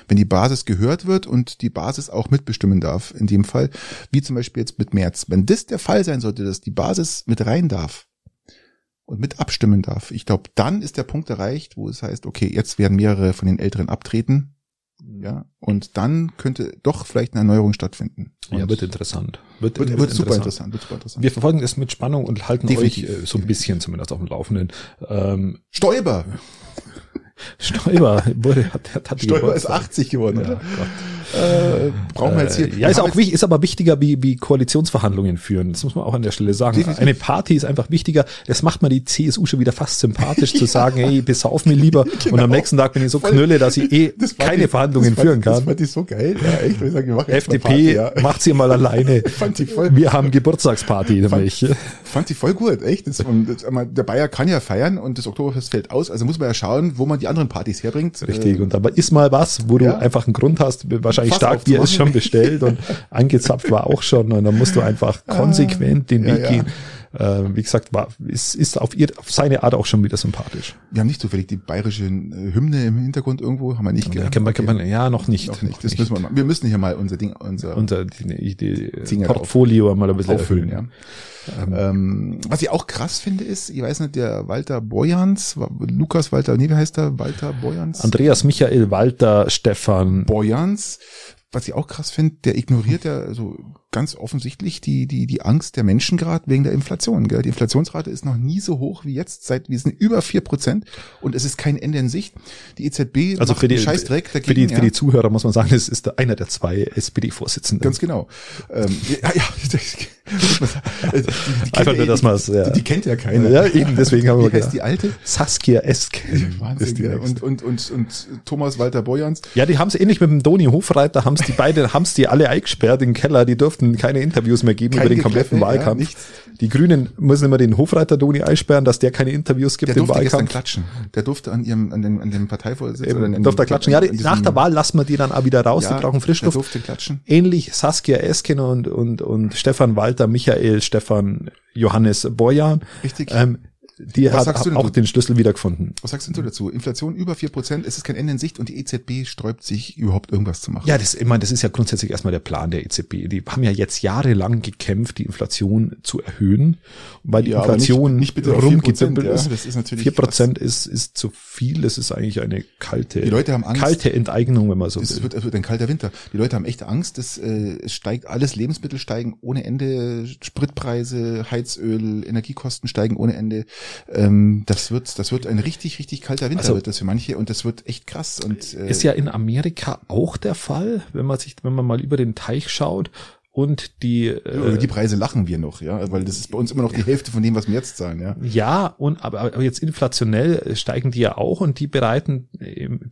Wenn die Basis gehört wird und die Basis auch mitbestimmen darf, in dem Fall, wie zum Beispiel jetzt mit März. Wenn das der Fall sein sollte, dass die Basis mit rein darf und mit abstimmen darf, ich glaube, dann ist der Punkt erreicht, wo es heißt, okay, jetzt werden mehrere von den Älteren abtreten, ja, und dann könnte doch vielleicht eine Erneuerung stattfinden. Und ja, wird interessant. Wird, wird, wird, wird super interessant. Wird super interessant. Wir verfolgen es mit Spannung und halten Definitiv. euch äh, so ein bisschen zumindest auf dem Laufenden. Ähm, Stoiber! Stoiber wurde, hat, hat, Stoiber ist 80 geworden, ja, oder? Gott. Äh, brauchen wir jetzt hier. Äh, ja, ist auch ist aber wichtiger, wie, wie Koalitionsverhandlungen führen. Das muss man auch an der Stelle sagen. Definitiv. Eine Party ist einfach wichtiger. Das macht man die CSU schon wieder fast sympathisch zu sagen, hey, besauf mir lieber. genau. Und am nächsten Tag bin ich so Voll. knülle, dass ich eh keine die, Verhandlungen führen kann. Das fand ich so geil. Ja, echt. Ich sagen, wir FDP Party, ja. macht sie mal alleine. fand die voll. Wir haben Geburtstagsparty nämlich. Fand, fand die voll gut, echt. Das, das, der Bayer kann ja feiern und das Oktoberfest fällt aus. Also muss man ja schauen, wo man die anderen Partys herbringt. Richtig. Und dabei ist mal was, wo du einfach einen Grund hast. Wahrscheinlich Starkbier ist schon bestellt und angezapft war auch schon und dann musst du einfach ah. konsequent den Weg gehen. Äh, wie gesagt, war, ist, ist auf, ihr, auf seine Art auch schon wieder sympathisch. Wir haben nicht zufällig die bayerische äh, Hymne im Hintergrund irgendwo, haben wir nicht ja, kann man, kann man, ja, noch nicht. Noch nicht. Das nicht. müssen wir, mal. wir müssen hier mal unser Ding, unser, unser die, die Portfolio mal ein bisschen auffüllen. Ja. Ähm, ähm, was ich auch krass finde, ist, ich weiß nicht, der Walter Boyans, Lukas Walter, nee, wie heißt der? Walter Boyans? Andreas Michael Walter Stefan Boyans was ich auch krass finde, der ignoriert ja so ganz offensichtlich die, die, die Angst der Menschen gerade wegen der Inflation. Gell? Die Inflationsrate ist noch nie so hoch wie jetzt, seit wir sind über vier Prozent und es ist kein Ende in Sicht. Die EZB also für die, Scheißdreck dagegen. Für die, ja. für die Zuhörer muss man sagen, es ist einer der zwei SPD-Vorsitzenden. Ganz genau. Ähm, ja, ja, die, die Einfach nur, dass man es, ja. Die, kennt ja keiner. Ja, eben, deswegen haben wir Wie heißt die alte? Saskia Esk. Wahnsinn, und, und, und, und Thomas Walter Boyans. Ja, die haben es ähnlich mit dem Doni Hofreiter, haben es die beide, haben es die alle eingesperrt in den Keller, die durften keine Interviews mehr geben Kein über den kompletten Wahlkampf. Ja, die Grünen müssen immer den Hofreiter Doni einsperren, dass der keine Interviews gibt der im Wahlkampf. Der durfte klatschen. Der durfte an ihrem, an dem, an dem Parteivorsitz oder an durfte klatschen. Ja, nach der Wahl lassen wir die dann auch wieder raus, ja, die brauchen Frischluft. Der durfte klatschen. Ähnlich Saskia Esken und, und, und Stefan Walter, Michael, Stefan, Johannes Bojan. Richtig. Ähm, die Was hat auch den Schlüssel wiedergefunden. Was sagst du dazu? Inflation über vier Prozent, es ist kein Ende in Sicht und die EZB sträubt sich überhaupt irgendwas zu machen. Ja, das, ich meine, das ist ja grundsätzlich erstmal der Plan der EZB. Die haben ja jetzt jahrelang gekämpft, die Inflation zu erhöhen, weil die ja, Inflation nicht, nicht rumgedümpelt ja, ist. Das ist natürlich vier Prozent ist, ist zu viel. Das ist eigentlich eine kalte, die Leute haben Angst, kalte Enteignung, wenn man so es will. Wird, es wird ein kalter Winter. Die Leute haben echt Angst, dass, äh, es steigt alles, Lebensmittel steigen ohne Ende, Spritpreise, Heizöl, Energiekosten steigen ohne Ende. Ähm, das wird, das wird ein richtig, richtig kalter Winter also, wird das für manche und das wird echt krass. Und äh, ist ja in Amerika auch der Fall, wenn man sich, wenn man mal über den Teich schaut und die äh, über die Preise lachen wir noch, ja, weil das ist bei uns immer noch die Hälfte von dem, was wir jetzt zahlen, ja. Ja, und aber, aber jetzt inflationell steigen die ja auch und die bereiten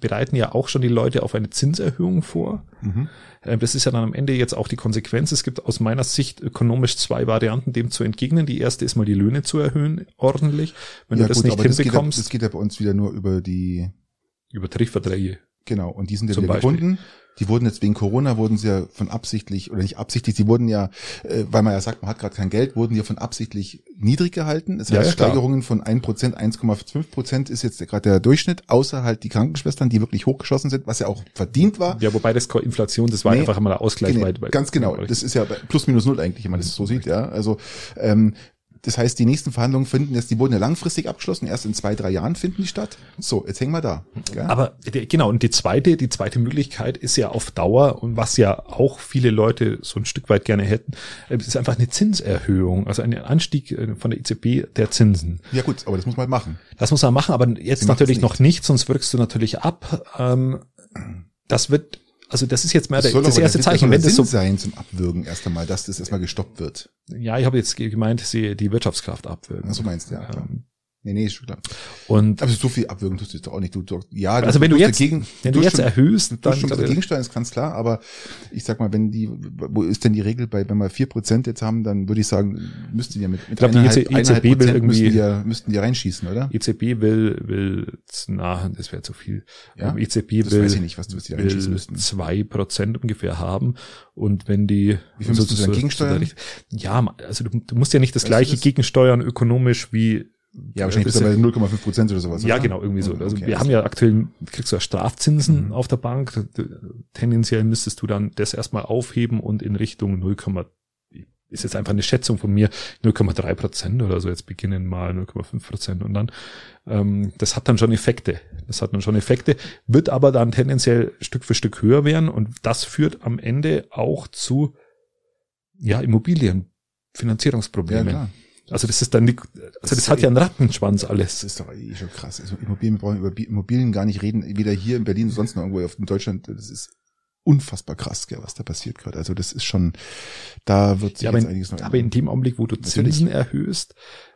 bereiten ja auch schon die Leute auf eine Zinserhöhung vor. Mhm. Ähm, das ist ja dann am Ende jetzt auch die Konsequenz. Es gibt aus meiner Sicht ökonomisch zwei Varianten, dem zu entgegnen. Die erste ist mal die Löhne zu erhöhen, ordentlich. Wenn ja, du das gut, nicht hinbekommst. Das geht, ja, das geht ja bei uns wieder nur über die über Tarifverträge. Genau, und die sind ja wieder gebunden. Die wurden jetzt wegen Corona wurden sie ja von absichtlich oder nicht absichtlich, sie wurden ja, äh, weil man ja sagt, man hat gerade kein Geld, wurden die ja von absichtlich niedrig gehalten. Das heißt, ja, Steigerungen von 1%, 1,5 Prozent ist jetzt gerade der Durchschnitt, außer halt die Krankenschwestern, die wirklich hochgeschossen sind, was ja auch verdient war. Ja, wobei das Inflation, das war nee, einfach immer der Ausgleich. Nee, ganz genau, das ist ja plus minus null eigentlich, wenn man das so sieht, ja. Also ähm, das heißt, die nächsten Verhandlungen finden jetzt, die wurden ja langfristig abgeschlossen, erst in zwei, drei Jahren finden die statt. So, jetzt hängen wir da. Gell? Aber genau, und die zweite, die zweite Möglichkeit ist ja auf Dauer und was ja auch viele Leute so ein Stück weit gerne hätten, äh, ist einfach eine Zinserhöhung, also ein Anstieg äh, von der EZB der Zinsen. Ja gut, aber das muss man machen. Das muss man machen, aber jetzt natürlich nicht. noch nicht, sonst wirkst du natürlich ab. Ähm, das wird also das ist jetzt mal das, das erste Zeichen, wenn das so sein zum Abwürgen erst einmal, dass das erstmal gestoppt wird. Ja, ich habe jetzt gemeint, sie die Wirtschaftskraft abwürgen. Ach, so meinst du ja. Ähm, Nee, nee, ist schon klar. Und aber so viel abwürgen tust du jetzt auch nicht. Du, du ja, also du, wenn du jetzt, dagegen, wenn du, jetzt schon, erhöhst, dann schon Gegensteuern ist ganz klar. Aber ich sag mal, wenn die, wo ist denn die Regel bei, wenn wir vier Prozent jetzt haben, dann würde ich sagen, müssten die ja mit, mit ich glaub, die EZB will irgendwie, müssten die ja, müssten die reinschießen, oder? EZB will, will, na, das wäre zu viel. Ja? EZB das will, weiß ich nicht, was du die reinschießen müssten. Zwei Prozent ungefähr haben. Und wenn die, wie viel müsstest du dann gegensteuern? Ja, also du, du musst ja nicht das weißt gleiche gegensteuern ökonomisch wie ja, wahrscheinlich bist du bei 0,5 Prozent oder sowas. Ja, oder? genau, irgendwie so. Also okay, wir haben ja aktuell, kriegst du ja Strafzinsen mhm. auf der Bank. Tendenziell müsstest du dann das erstmal aufheben und in Richtung 0, ist jetzt einfach eine Schätzung von mir, 0,3 Prozent oder so, jetzt beginnen mal 0,5 Prozent und dann, ähm, das hat dann schon Effekte. Das hat dann schon Effekte, wird aber dann tendenziell Stück für Stück höher werden und das führt am Ende auch zu, ja, Immobilienfinanzierungsproblemen. Ja, klar. Also das ist dann also das, das hat ja einen Rattenschwanz alles. Das ist doch eh schon krass. Also Immobilien, wir brauchen über Immobilien gar nicht reden, weder hier in Berlin, sonst noch irgendwo auf in Deutschland. Das ist unfassbar krass, gell, was da passiert gerade. Also das ist schon, da wird sich ja, jetzt in, einiges noch Aber in dem Augenblick, wo du. Zinsen erhöhst,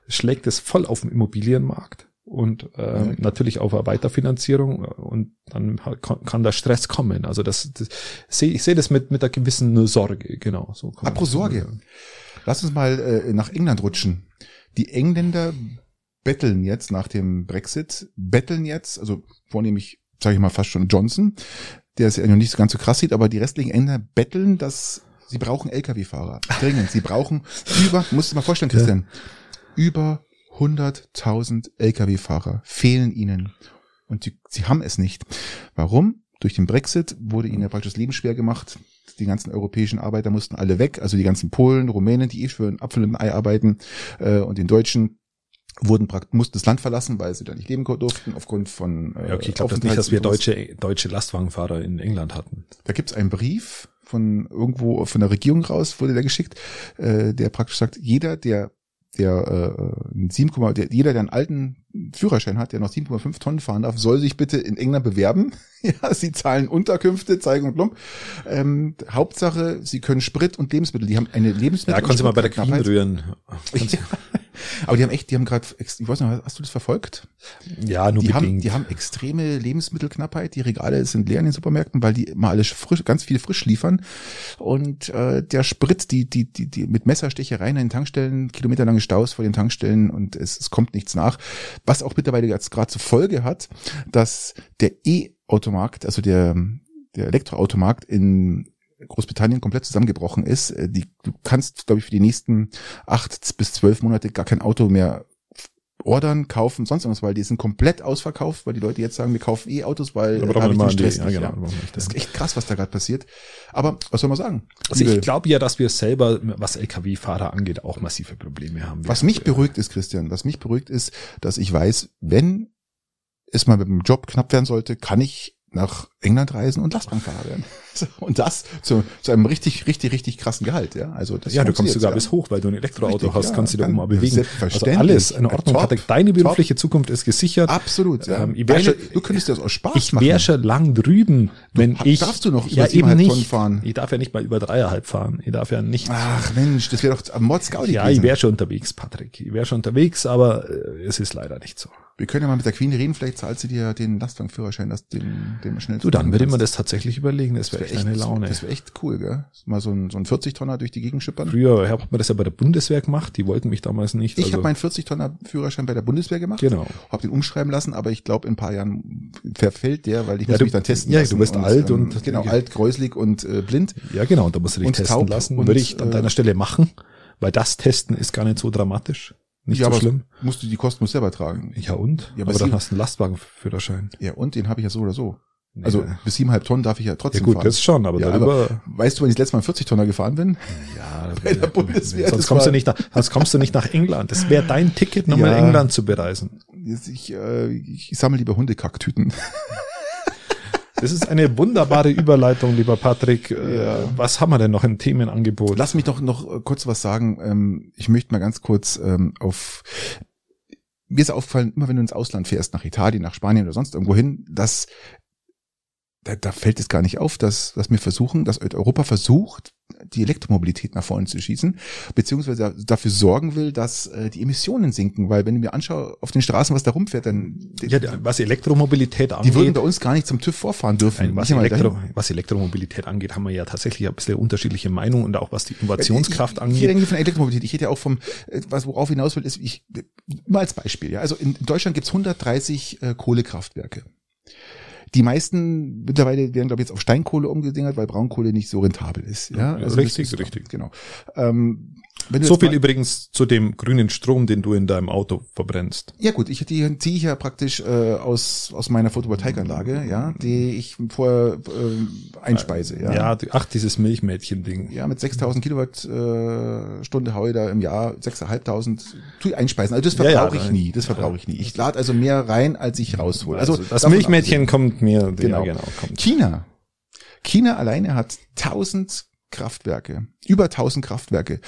schlägt es voll auf den Immobilienmarkt und äh, ja, natürlich auf eine Weiterfinanzierung und dann kann der Stress kommen. Also das, das sehe ich sehe das mit mit einer gewissen Sorge, genau. So Apropos Sorge. Lass uns mal äh, nach England rutschen. Die Engländer betteln jetzt nach dem Brexit, betteln jetzt, also vornehmlich, sage ich mal fast schon Johnson, der es ja noch nicht so ganz so krass sieht, aber die restlichen Engländer betteln, dass sie brauchen Lkw-Fahrer. Dringend. Sie brauchen über, musst du mal vorstellen, Christian, ja. über 100.000 Lkw-Fahrer fehlen ihnen. Und die, sie haben es nicht. Warum? Durch den Brexit wurde ihnen ja praktisch das Leben schwer gemacht die ganzen europäischen Arbeiter mussten alle weg, also die ganzen Polen, Rumänen, die eh für einen Apfel und ein Ei arbeiten äh, und den Deutschen wurden mussten das Land verlassen, weil sie da nicht leben durften aufgrund von äh, ja, okay, ich glaube nicht, dass wir deutsche deutsche Lastwagenfahrer in England hatten. Da gibt's einen Brief von irgendwo von der Regierung raus wurde der geschickt, äh, der praktisch sagt, jeder, der der äh, 7, der, jeder, der einen alten Führerschein hat, der noch 7,5 Tonnen fahren darf, soll sich bitte in England bewerben. ja, sie zahlen Unterkünfte, zeigen und plump. Ähm, Hauptsache, sie können Sprit und Lebensmittel. Die haben eine Lebensmittel. Ja, können Sie mal bei der Queen rühren. Aber die haben echt, die haben gerade, ich weiß noch, hast du das verfolgt? Ja, nur die bedingt. haben, die haben extreme Lebensmittelknappheit. Die Regale sind leer in den Supermärkten, weil die mal alles frisch, ganz viel frisch liefern. Und äh, der Sprit, die, die, die, die mit Messerstechereien in den Tankstellen, kilometerlange Staus vor den Tankstellen und es, es kommt nichts nach. Was auch mittlerweile jetzt gerade zur Folge hat, dass der E-Automarkt, also der, der Elektroautomarkt in Großbritannien komplett zusammengebrochen ist. Äh, Die, du kannst, glaube ich, für die nächsten acht bis zwölf Monate gar kein Auto mehr ordern, kaufen, sonst irgendwas, weil die sind komplett ausverkauft, weil die Leute jetzt sagen, wir kaufen E-Autos, weil Da äh, brauchen hab wir ich den die- Stress ja, nicht, genau, ja. da nicht Das ist echt krass, was da gerade passiert. Aber was soll man sagen? Also ich glaube ja, dass wir selber, was Lkw-Fahrer angeht, auch massive Probleme haben. Was mich beruhigt ist, Christian, was mich beruhigt ist, dass ich weiß, wenn es mal mit dem Job knapp werden sollte, kann ich nach England reisen und Lastwagenfahrer werden. Und das zu, zu einem richtig, richtig, richtig krassen Gehalt, ja. Also das ja, du kommst sogar ja. bis hoch, weil du ein Elektroauto Richtig, hast, ja, kannst du oben mal bewegen. Also alles in Ordnung. Top, Patrick, deine berufliche Zukunft ist gesichert. Absolut, ja. Ähm, ich wär schon- du könntest das aus Spaß Ich machen. wäre schon lang drüben, wenn ha- ich. darfst du noch ja, über eben 7,5 nicht. Tonnen fahren? Ich darf ja nicht mal über dreieinhalb fahren. Ich darf ja nicht. Ach Mensch, das wäre doch am Mordsgaudi ja, ich wäre schon unterwegs, Patrick. Ich wäre schon unterwegs, aber äh, es ist leider nicht so. Wir können ja mal mit der Queen reden, vielleicht zahlt sie dir den Lastwagenführerschein, dass den, den schnell Du, dann würde man das tatsächlich überlegen. Das wäre Das echt eine Laune. das wäre echt cool, gell? Mal so ein, so ein 40-Tonner durch die Gegend schippern. Früher hat man das ja bei der Bundeswehr gemacht. Die wollten mich damals nicht. Ich also, habe meinen 40-Tonner Führerschein bei der Bundeswehr gemacht. Genau. Habe den umschreiben lassen, aber ich glaube, in ein paar Jahren verfällt der, weil ich Ja, muss du- mich dann testen ja, du bist alt ähm, und- genau, alt, gräuslig und äh, blind. Ja, genau. Und da musst du dich Und testen lassen. und, Würde ich an äh, deiner Stelle machen, weil das Testen ist gar nicht so dramatisch. Nicht ja, so aber schlimm. musst du die Kosten musst selber tragen. Ja und? Ja, aber aber dann hast du einen Lastwagenführerschein. Ja, und den habe ich ja so oder so. Also Ja. bis siebeneinhalb Tonnen darf ich ja Ja trotzdem gut, fahren. das schon, aber ja, darüber. aber weißt du, wann ich das letzte Mal 40 Tonner gefahren bin? ja, bei der Bundeswehr, Sonst das kommst war- du nicht nach, sonst kommst du nicht nach England. Das wäre dein Ticket, nochmal Ja. England zu bereisen. Ich, äh, ich sammle lieber Hundekacktüten. Das ist eine wunderbare Überleitung, lieber Patrick. Äh, Ja. Was haben wir denn noch im Themenangebot? Lass mich doch noch äh, kurz was sagen. Ähm, ich möchte mal ganz kurz ähm, auf mir ist aufgefallen, immer wenn du ins Ausland fährst, nach Italien, nach Spanien oder sonst irgendwo hin, dass da, da fällt es gar nicht auf, dass, dass wir versuchen, dass Europa versucht, die Elektromobilität nach vorne zu schießen, beziehungsweise dafür sorgen will, dass äh, die Emissionen sinken, weil wenn ich mir anschaue auf den Straßen, was da rumfährt, dann ja, was Elektromobilität angeht. die würden bei uns gar nicht zum TÜV vorfahren dürfen. Nein, was, Elektro, was Elektromobilität angeht, haben wir ja tatsächlich ein bisschen unterschiedliche Meinungen und auch was die Innovationskraft ich, angeht. Ich rede von Elektromobilität. Ich rede ja auch vom, äh, was worauf ich hinaus will, ist, ich, mal als Beispiel, ja. Also in Deutschland gibt's 130 äh, Kohlekraftwerke. Die meisten mittlerweile werden, glaube ich, jetzt auf Steinkohle umgedingert, weil Braunkohle nicht so rentabel ist. Ja, also richtig, ist, richtig. Genau. Ähm, So viel übrigens zu dem grünen Strom, den du in deinem Auto verbrennst. Ja gut, ich die ziehe ich ja praktisch äh, aus aus meiner Photovoltaikanlage, ja, die ich vorher äh, einspeise, ja. Ja, ach, dieses Milchmädchen-Ding. Ja, mit 6000 Kilowatt äh, Stunde haue ich da im Jahr 6.500 tue ich einspeisen. Also das Ja, ja, verbrauche ich nie, das verbrauche ich nie. Ich lade also mehr rein, als ich raushole. Also, Also, das Milchmädchen kommt mir, Genau. ja, genau, kommt. China. China alleine hat 1000 Kraftwerke, über 1000 Kraftwerke.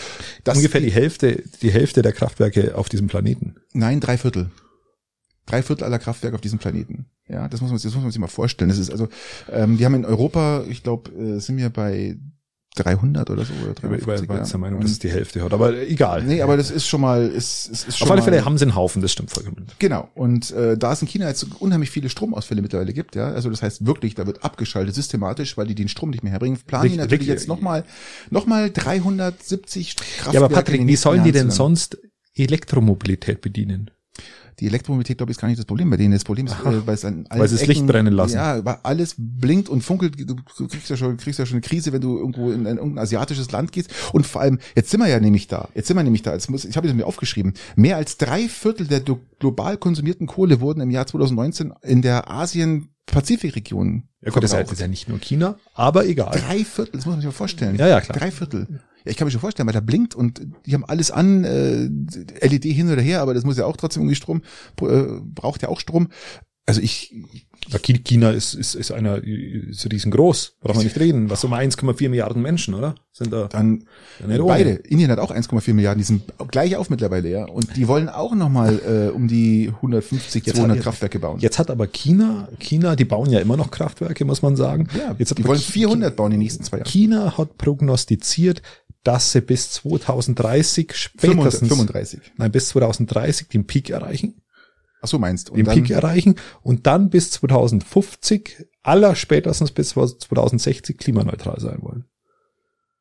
Das Ungefähr die Hälfte, die Hälfte der Kraftwerke auf diesem Planeten. Nein, drei Viertel. Drei Viertel aller Kraftwerke auf diesem Planeten. Ja, das muss man, das muss man sich mal vorstellen. Das ist also, ähm, wir haben in Europa, ich glaube, äh, sind wir bei 300 oder so oder Ich war, ich 350. war jetzt der. Meinung, dass es die Hälfte hat, aber egal. Nee, aber das ist schon mal, ist, ist, ist schon auf alle Fälle haben sie einen Haufen, das stimmt vollkommen. Genau. Und äh, da es in China jetzt unheimlich viele Stromausfälle mittlerweile gibt, ja, also das heißt wirklich, da wird abgeschaltet systematisch, weil die den Strom nicht mehr herbringen, planen die natürlich richtig. jetzt nochmal noch mal 370 Kraftwerke. Ja, aber Patrick, wie sollen die denn sonst Elektromobilität bedienen? Die Elektromobilität, glaube ich, ist gar nicht das Problem bei denen. Das Problem ist, äh, weil es an allen Weil sie das Licht brennen lassen. Ja, weil alles blinkt und funkelt. Du kriegst ja schon, kriegst ja schon eine Krise, wenn du irgendwo in ein irgendein asiatisches Land gehst. Und vor allem, jetzt sind wir ja nämlich da. Jetzt sind wir nämlich da. Jetzt muss, ich habe es mir aufgeschrieben. Mehr als drei Viertel der global konsumierten Kohle wurden im Jahr 2019 in der Asien-Pazifik-Region Ja gut, das ist ja, verbraucht. das ist ja nicht nur China, aber egal. Drei Viertel, das muss man sich mal vorstellen. Ja, ja, klar. Drei Viertel. Ja, ich kann mir schon vorstellen, weil da blinkt und die haben alles an, äh, LED hin oder her, aber das muss ja auch trotzdem irgendwie Strom, äh, braucht ja auch Strom. Also ich, China ist, ist, ist einer, ist riesengroß. Brauchen wir nicht reden. Was mal 1,4 Milliarden Menschen, oder? Sind da. Dann beide. Indien hat auch 1,4 Milliarden. Die sind gleich auf mittlerweile, ja. Und die wollen auch nochmal äh, um die 150, jetzt 200 hat, Kraftwerke bauen. Jetzt hat aber China, China, die bauen ja immer noch Kraftwerke, muss man sagen. Ja, jetzt die wollen 400 bauen in den nächsten zwei Jahren. China hat prognostiziert, dass sie bis 2030 spätestens, 35. nein, bis 2030 den Peak erreichen. Ach so meinst. Und den Peak erreichen und dann bis 2050, aller spätestens bis 2060 klimaneutral sein wollen.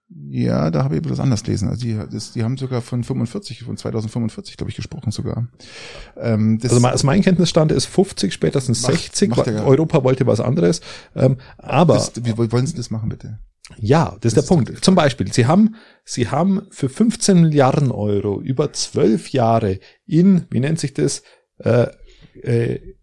Ja, da habe ich etwas anders gelesen. Also die, das, die haben sogar von 45, von 2045, glaube ich, gesprochen sogar. Ähm, also, also mein Kenntnisstand ist 50, spätestens macht, 60. Macht Europa wollte was anderes. Ähm, aber das, wie wollen Sie das machen, bitte? Ja, das, das ist der Punkt. Ist Zum Beispiel, Sie haben, Sie haben für 15 Milliarden Euro über zwölf Jahre in, wie nennt sich das, äh, äh,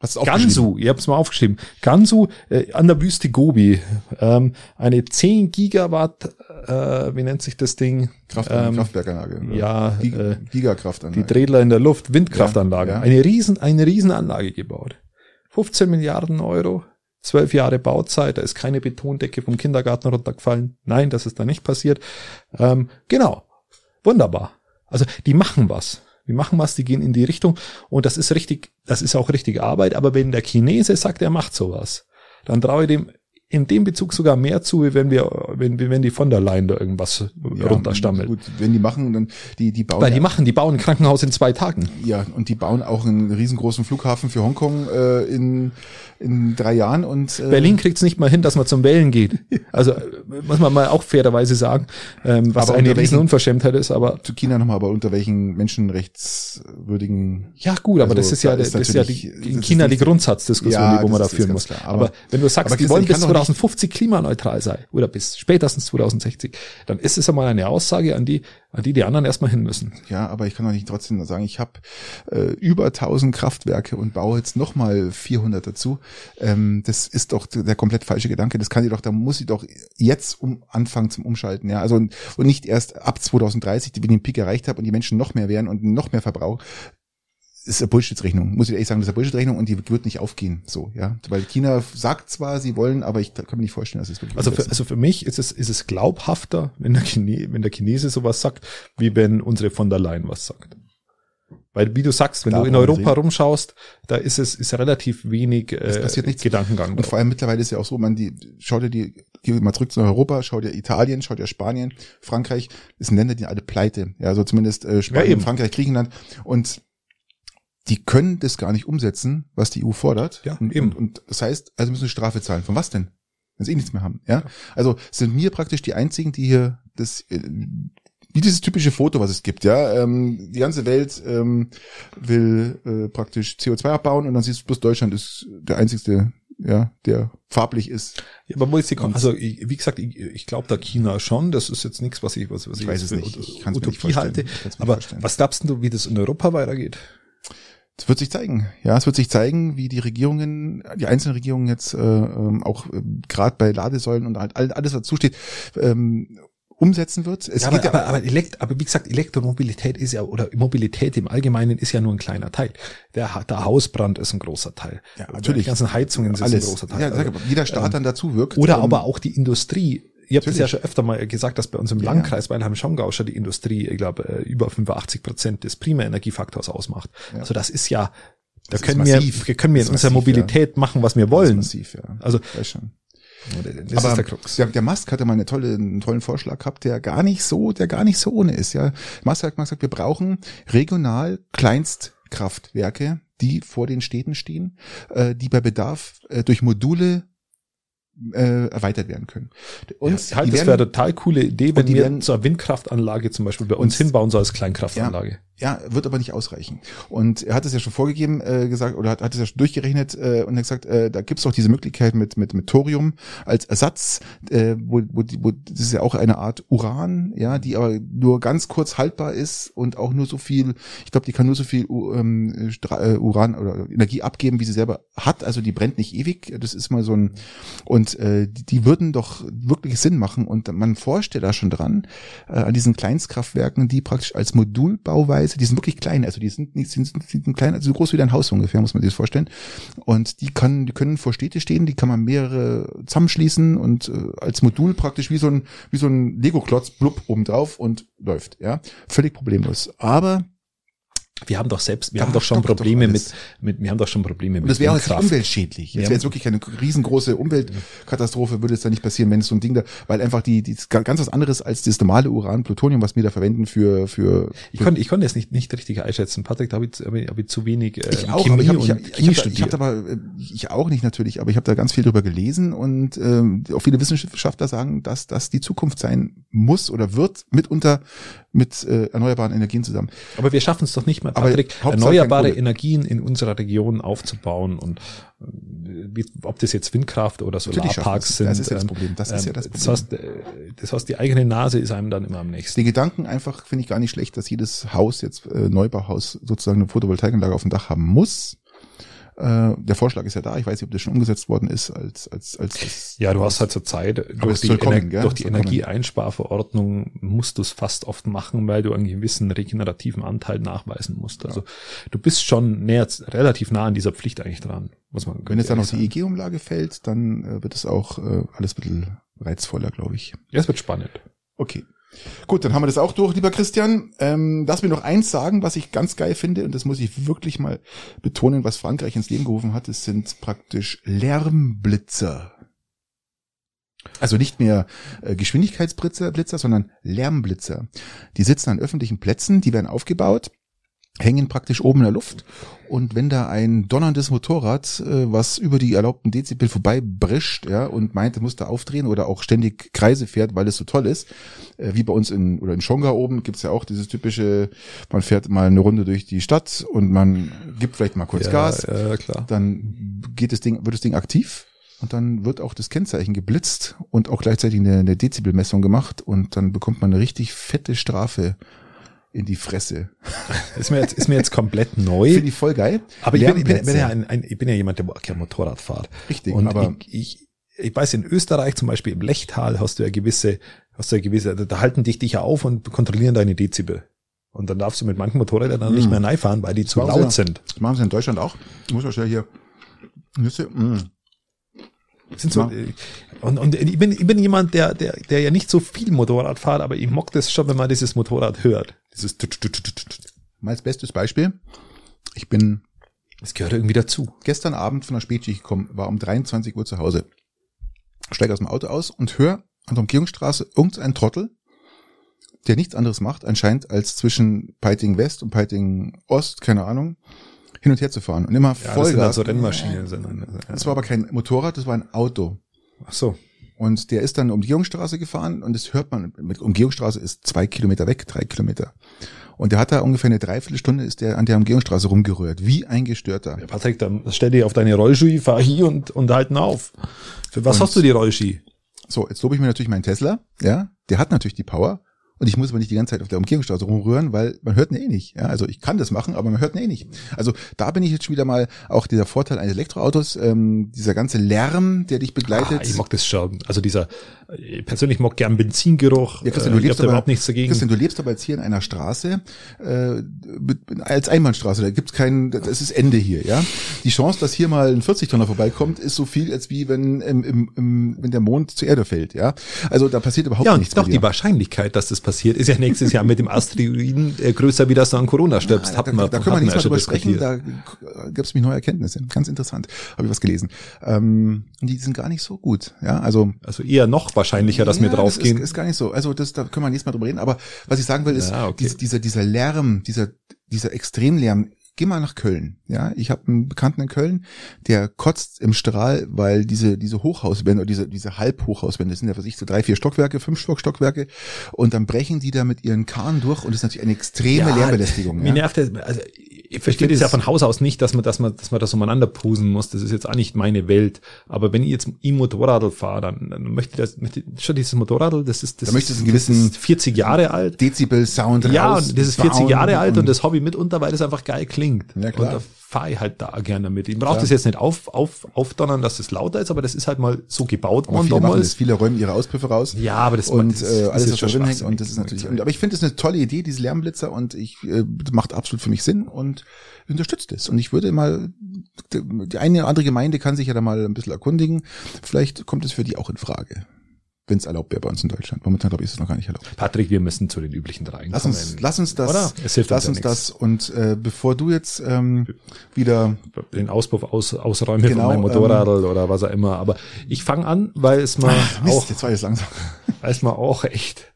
Hast du Gansu, ihr habt es mal aufgeschrieben. Gansu äh, an der Wüste Gobi. Ähm, eine 10 Gigawatt, äh, wie nennt sich das Ding? Ähm, Kraftwerkanlage. Oder? Ja, Gig äh, Gigakraftanlage. Die Dredler in der Luft, Windkraftanlage. Ja, ja. Eine riesen, eine Riesenanlage gebaut. 15 Milliarden Euro, zwölf Jahre Bauzeit, da ist keine Betondecke vom Kindergarten runtergefallen. Nein, das ist da nicht passiert. Ähm, genau. Wunderbar. Also die machen was. Die machen was, die gehen in die Richtung und das ist richtig, das ist auch richtig Arbeit, aber wenn der Chinese sagt, er macht sowas, dann traue ich dem in dem Bezug sogar mehr zu, wie wenn wir, wenn, wenn die von der Leyen da irgendwas ja, runterstammelt. Gut, wenn die machen, dann die, die bauen. Weil die machen, die bauen ein Krankenhaus in zwei Tagen. Ja, und die bauen auch einen riesengroßen Flughafen für Hongkong äh, in, in drei Jahren und äh, Berlin kriegt's nicht mal hin, dass man zum Wählen geht. Also äh, muss man mal auch fairerweise sagen, ähm, was eine riesen Unverschämtheit ist, aber zu China nochmal, aber unter welchen menschenrechtswürdigen Ja gut, aber also, das ist ja, das ist ja die, in China die Grundsatzdiskussion, ja, die, wo man da führen muss. Klar, aber, aber, wenn du sagst, die wollen bis 2050 klimaneutral sein oder bis spätestens 2060, dann ist es einmal eine Aussage, an die, die die anderen erstmal hin müssen. Ja, aber ich kann doch nicht trotzdem sagen, ich habe äh, über 1000 Kraftwerke und baue jetzt nochmal 400 dazu. Ähm, das ist doch der komplett falsche Gedanke. Das kann ich doch, da muss ich doch jetzt um anfangen zum Umschalten. Ja, also und, und nicht erst ab 2030, wenn ich den Peak erreicht habe und die Menschen noch mehr werden und noch mehr Verbrauch ist eine Bullshit-Rechnung. Muss ich ehrlich sagen, das ist eine Bullshit-Rechnung und die wird nicht aufgehen. So, ja. Weil China sagt zwar, sie wollen, aber ich kann mir nicht vorstellen, dass es wirklich Also für, also für mich ist es, ist es glaubhafter, wenn der, Chine, wenn der Chinese sowas sagt, wie wenn unsere von der Leyen was sagt. Weil, wie du sagst, wenn Klar, du in Europa rumschaust, da ist es ist relativ wenig äh, passiert nichts. Gedankengang. Und vor allem mittlerweile ist ja auch so, man die schaut dir die geh mal zurück zu Europa, schaut dir Italien, schaut dir Spanien, Frankreich, das sind Länder, die alle pleite. Ja, so zumindest äh, Spanien, ja, Frankreich, Griechenland und die können das gar nicht umsetzen, was die EU fordert. Ja, und, eben. Und, und das heißt, also müssen sie Strafe zahlen. Von was denn? Wenn sie eh nichts mehr haben. Ja? Also sind wir praktisch die einzigen, die hier das äh, wie dieses typische Foto, was es gibt, ja. Ähm, die ganze Welt ähm, will äh, praktisch CO2 abbauen und dann siehst du bloß Deutschland ist der einzigste, ja, der farblich ist. Ja, aber wo ist die Also ich, wie gesagt, ich, ich glaube da China schon. Das ist jetzt nichts, was ich was, was ich, ich weiß es nicht. Ich Utopie halte. Aber was glaubst du, wie das in Europa weitergeht? Es wird sich zeigen. Ja, es wird sich zeigen, wie die Regierungen, die einzelnen Regierungen jetzt äh, ähm, auch äh, gerade bei Ladesäulen und halt alles, was zusteht, ähm, umsetzen wird. Es ja, geht aber, ja, aber, aber, Elekt aber wie gesagt, Elektromobilität ist ja, oder Mobilität im Allgemeinen ist ja nur ein kleiner Teil. Der, der Hausbrand ist ein großer Teil. Ja, natürlich. Die ganzen Heizungen sind Alles. ein großer Teil. Ja, sag, also, jeder Staat ähm, dann dazu wirkt. Oder um, aber auch die Industrie Ihr habt es ja schon öfter mal gesagt, dass bei uns im ja. Landkreis Weilheim-Schongau schon die Industrie, ich glaube, äh, über 85 Prozent des Primärenergiefaktors ausmacht. Ja. Also das ist ja, da das können wir, wir können wir in unserer Mobilität ja. machen, was wir wollen. Das ist massiv, ja. Also, das aber der, der, Musk hatte mal eine tolle, einen tollen Vorschlag gehabt, der gar nicht so, der gar nicht so ohne ist. Ja, Musk hat mal gesagt, wir brauchen regional Kleinstkraftwerke, die vor den Städten stehen, äh, die bei Bedarf äh, durch Module äh, erweitert werden können. Und ja, halt, das wäre eine total coole Idee, wenn wir werden, zur Windkraftanlage zum Beispiel bei uns hinbauen, so als Kleinkraftanlage. Ja, ja, wird aber nicht ausreichen. Und er hat es ja schon vorgegeben, äh, gesagt, oder hat, hat es ja schon durchgerechnet äh, und hat gesagt, äh, da gibt's doch diese Möglichkeit mit, mit, mit Thorium als Ersatz, äh, wo, wo, wo das ist ja auch eine Art Uran, ja, die aber nur ganz kurz haltbar ist und auch nur so viel, ich glaube, die kann nur so viel ähm, äh, Uran oder Energie abgeben, wie sie selber hat. Also die brennt nicht ewig. Das ist mal so ein und äh, die, die würden doch wirklich Sinn machen und man forscht ja da schon dran äh, an diesen Kleinstkraftwerken, die praktisch als Modulbauweise Stelze, die sind wirklich klein, also die sind nicht, sind, sind, sind klein, also so groß wie dein Haus ungefähr, muss man sich das vorstellen. Und die kann, die können vor Städte stehen, die kann man mehrere zusammenschließen und äh, als Modul praktisch wie so ein, wie so ein Lego-Klotz, blub, oben und läuft, ja. Völlig problemlos. Aber wir haben doch selbst, wir da haben doch schon Probleme mit, mit, wir haben doch schon Probleme mit. Und das wäre auch jetzt umweltschädlich. Das wäre jetzt wirklich eine riesengroße Umweltkatastrophe, würde es da nicht passieren, wenn es so ein Ding da, weil einfach die, die ganz was anderes als das normale Uran, Plutonium, was wir da verwenden für, für. Ich konnte, ich konnte es nicht, nicht richtig einschätzen. Patrick, da habe ich, hab ich, hab ich zu wenig, äh, ich auch, Chemie aber ich hab, ich, ich, hab, ich hab aber, äh, ich auch nicht natürlich, aber ich habe da ganz viel drüber gelesen und ähm, auch viele Wissenschaftler sagen, dass das die Zukunft sein muss oder wird mitunter mit äh, erneuerbaren Energien zusammen. Aber wir schaffen es doch nicht mal, Patrick, erneuerbare Energien in unserer Region aufzubauen und äh, wie, ob das jetzt Windkraft oder Solarparks sind. Das ist ja das ähm, Problem. Das ist ja das Problem. Das heißt, äh, das heißt, die eigene Nase ist einem dann immer am nächsten. Die Gedanken einfach finde ich gar nicht schlecht, dass jedes Haus jetzt äh, Neubauhaus sozusagen eine Photovoltaikanlage auf dem Dach haben muss. Äh, der Vorschlag ist ja da. Ich weiß nicht, ob das schon umgesetzt worden ist als als als. ja, du hast halt zur Zeit durch die, kommen, durch die Energieeinsparverordnung musst du es fast oft machen, weil du einen gewissen regenerativen Anteil nachweisen musst. Also ja. du bist schon näher, relativ nah an dieser Pflicht eigentlich dran. Muss man Wenn jetzt dann noch die EG-Umlage fällt, dann äh, wird es auch äh, alles ein bisschen reizvoller, glaube ich. Ja, es wird spannend. Okay. Gut, dann haben wir das auch durch, lieber Christian. Ähm, lass mir noch eins sagen, was ich ganz geil finde, und das muss ich wirklich mal betonen, was Frankreich ins Leben gerufen hat, es sind praktisch Lärmblitzer. Also nicht mehr äh, Geschwindigkeitsblitzer, Blitzer, sondern Lärmblitzer. Die sitzen an öffentlichen Plätzen, die werden aufgebaut hängen praktisch oben in der Luft. Und wenn da ein donnerndes Motorrad, äh, was über die erlaubten Dezibel vorbei brischt, ja, und meint, er muss da aufdrehen oder auch ständig Kreise fährt, weil es so toll ist, äh, wie bei uns in, oder in Schonga oben gibt's ja auch dieses typische, man fährt mal eine Runde durch die Stadt und man gibt vielleicht mal kurz ja, Gas. Ja, klar. Dann geht das Ding, wird das Ding aktiv. Und dann wird auch das Kennzeichen geblitzt und auch gleichzeitig eine, eine Dezibelmessung gemacht und dann bekommt man eine richtig fette Strafe in die Fresse. Ist mir jetzt, ist mir jetzt komplett neu. Finde ich voll geil. Aber ich bin, ich, bin, bin ja ein, ein, ich bin ja jemand, der gerne Motorrad fährt. Richtig. Und aber ich, ich, ich weiß, in Österreich zum Beispiel im Lechtal hast du ja gewisse, hast du ja gewisse, da halten dich dich ja auf und kontrollieren deine Dezibel. Und dann darfst du mit manchen Motorrädern dann nicht hm. mehr fahren, weil die das zu laut ja, sind. Das machen sie in Deutschland auch. Ich muss auch schnell hier Nüsse. Mm. Sind so, und, und ich, bin, ich bin jemand, der, der, der ja nicht so viel Motorrad fährt, aber ich mag das schon, wenn man dieses Motorrad hört. Dieses Mal als bestes Beispiel. Ich bin. Es gehört irgendwie dazu. Gestern Abend von der Spätschicht gekommen, war um 23 Uhr zu Hause. Steige aus dem Auto aus und höre an der Umgehungsstraße irgendein Trottel, der nichts anderes macht, anscheinend als zwischen Peiting West und Peiting Ost, keine Ahnung, hin und her zu fahren und immer ja, Vollgas. Das sind halt so Rennmaschinen. Sind dann, ja. Das war aber kein Motorrad, das war ein Auto. Ach so. Und der ist dann Umgehungsstraße gefahren und das hört man, mit Umgehungsstraße ist zwei Kilometer weg, drei Kilometer. Und der hat da ungefähr eine Dreiviertelstunde ist der an der Umgehungsstraße rumgerührt, wie ein Gestörter. Ja, Patrick, dann stell dich auf deine Rollski, fahr hier und, und halten auf. Für was und, hast du die Rollski? So, jetzt lobe ich mir natürlich meinen Tesla, ja, der hat natürlich die Power, und ich muss aber nicht die ganze Zeit auf der Umgehungsstraße rumrühren, weil man hört ihn eh nicht. Ja, also ich kann das machen, aber man hört ihn eh nicht. Also da bin ich jetzt schon wieder mal auch dieser Vorteil eines Elektroautos, ähm, dieser ganze Lärm, der dich begleitet. Ah, ich mag das schon. Also dieser, ich persönlich mag gern Benzingeruch. Ja, Christian, du äh, lebst aber, überhaupt nichts dagegen. Christian, du lebst aber jetzt hier in einer Straße äh, als Einbahnstraße. Da gibt's keinen, das ist Ende hier. Ja, die Chance, dass hier mal ein 40 Tonner vorbeikommt, ist so viel, als wie wenn im, im, im, wenn der Mond zur Erde fällt. Ja, also da passiert überhaupt ja, nichts. Ja, doch die Wahrscheinlichkeit, dass das passiert, ist ja nächstes Jahr mit dem Asteroiden äh, größer, wie das du an Corona stirbst. Ja, da, wir, da können wir nicht mehr drüber sprechen, da gab es mich neue Erkenntnisse. Ganz interessant, habe ich was gelesen. Ähm, die sind gar nicht so gut. Ja, also also eher noch wahrscheinlicher, dass ja, wir draufgehen. Das ist, ist gar nicht so. Also das, da können wir nächstes Mal drüber reden. Aber was ich sagen will, ist, ja, okay. dieser, dieser Lärm, dieser, dieser Extremlärm, geh mal nach Köln. Ja, ich habe einen Bekannten in Köln, der kotzt im Strahl, weil diese diese Hochhauswände oder diese diese Halbhochhauswände sind ja für sich so drei vier Stockwerke, fünf Stockwerke und dann brechen die da mit ihren Karren durch und das ist natürlich eine extreme ja, Lärmbelästigung. Mir ja. nervt das, also ich verstehe das ja von Haus aus nicht, dass man, dass man, dass man das umeinander pusen muss. Das ist jetzt auch nicht meine Welt. Aber wenn ich jetzt im Motorradl fahre, dann, dann möchte ich das, möchte schon dieses Motorradl, das ist, das, da möchte einen gewissen 40 Jahre alt. Dezibel Sound Ja, und das ist 40 Jahre alt und, und das Hobby mitunter, weil das einfach geil klingt. Ja, klar. Und da fahre ich halt da gerne damit. Ich brauche das jetzt nicht auf, auf, aufdonnern, dass es lauter ist, aber das ist halt mal so gebaut worden damals. Das, viele räumen ihre Auspuffe raus. Ja, aber das und das, äh, alles, was drin hängt. Und das ist natürlich, und, aber ich finde das eine tolle Idee, diese Lärmblitzer und ich, äh, macht absolut für mich Sinn und unterstützt es. Und ich würde mal, die eine oder andere Gemeinde kann sich ja da mal ein bisschen erkundigen. Vielleicht kommt es für die auch in Frage wenn es erlaubt wäre bei uns in Deutschland. Momentan glaube ich ist es noch gar nicht erlaubt. Patrick, wir müssen zu den üblichen drei. Lass uns, lass uns das, Oder? Es hilft lass uns ja das. Und äh, bevor du jetzt ähm, wieder den Auspuff aus, ausräumen genau, von meinem Motorrad ähm, oder was auch immer. Aber ich fange an, weil es mal Ach, Mist, auch, jetzt war es langsam, weil es mal auch echt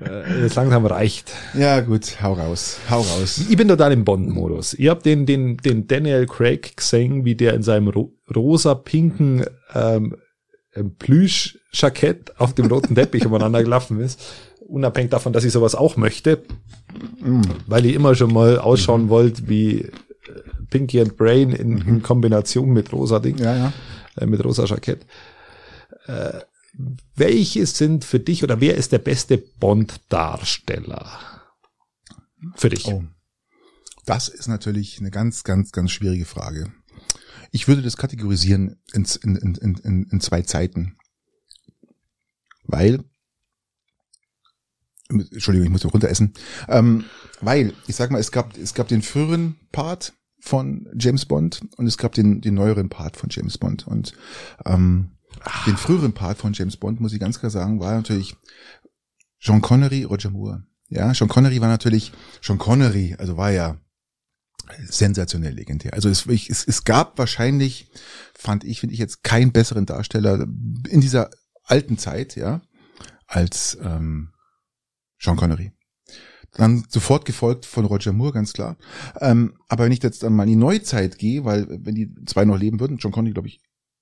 äh, jetzt langsam reicht. Ja, gut, hau raus, hau raus. Ich bin total im Bond-Modus. Ihr habt den, den, den Daniel Craig gesehen, wie der in seinem ro rosa-pinken ähm, Plüsch-Jackett auf dem roten Teppich umeinander gelaufen ist. Unabhängig davon, dass ich sowas auch möchte. Mm. Weil ich immer schon mal ausschauen mhm. wollte wie äh, Pinky and Brain in, mhm. in Kombination mit rosa Ding. Ja, ja. Äh, mit rosa Jackett. Äh, welche sind für dich oder wer ist der beste Bond-Darsteller? Für dich. Oh. Das ist natürlich eine ganz, ganz, ganz schwierige Frage. Ich würde das kategorisieren in, in, in, in, in zwei Zeiten. Weil, Entschuldigung, ich muss noch runter essen. Ähm, weil, ich sag mal, es gab, es gab den früheren Part von James Bond und es gab den, den neueren Part von James Bond. Und ähm, den früheren Part von James Bond, muss ich ganz klar sagen, war natürlich Sean Connery, Roger Moore. Ja, Sean Connery war natürlich, Sean Connery, also war ja sensationell legendär. Also es, es, es gab wahrscheinlich, fand ich, finde ich jetzt keinen besseren Darsteller in dieser alten Zeit, ja, als ähm, Sean Connery. Dann sofort gefolgt von Roger Moore, ganz klar. Ähm, aber wenn ich jetzt dann mal in die Neuzeit gehe, weil wenn die zwei noch leben würden, John Connery, glaube ich,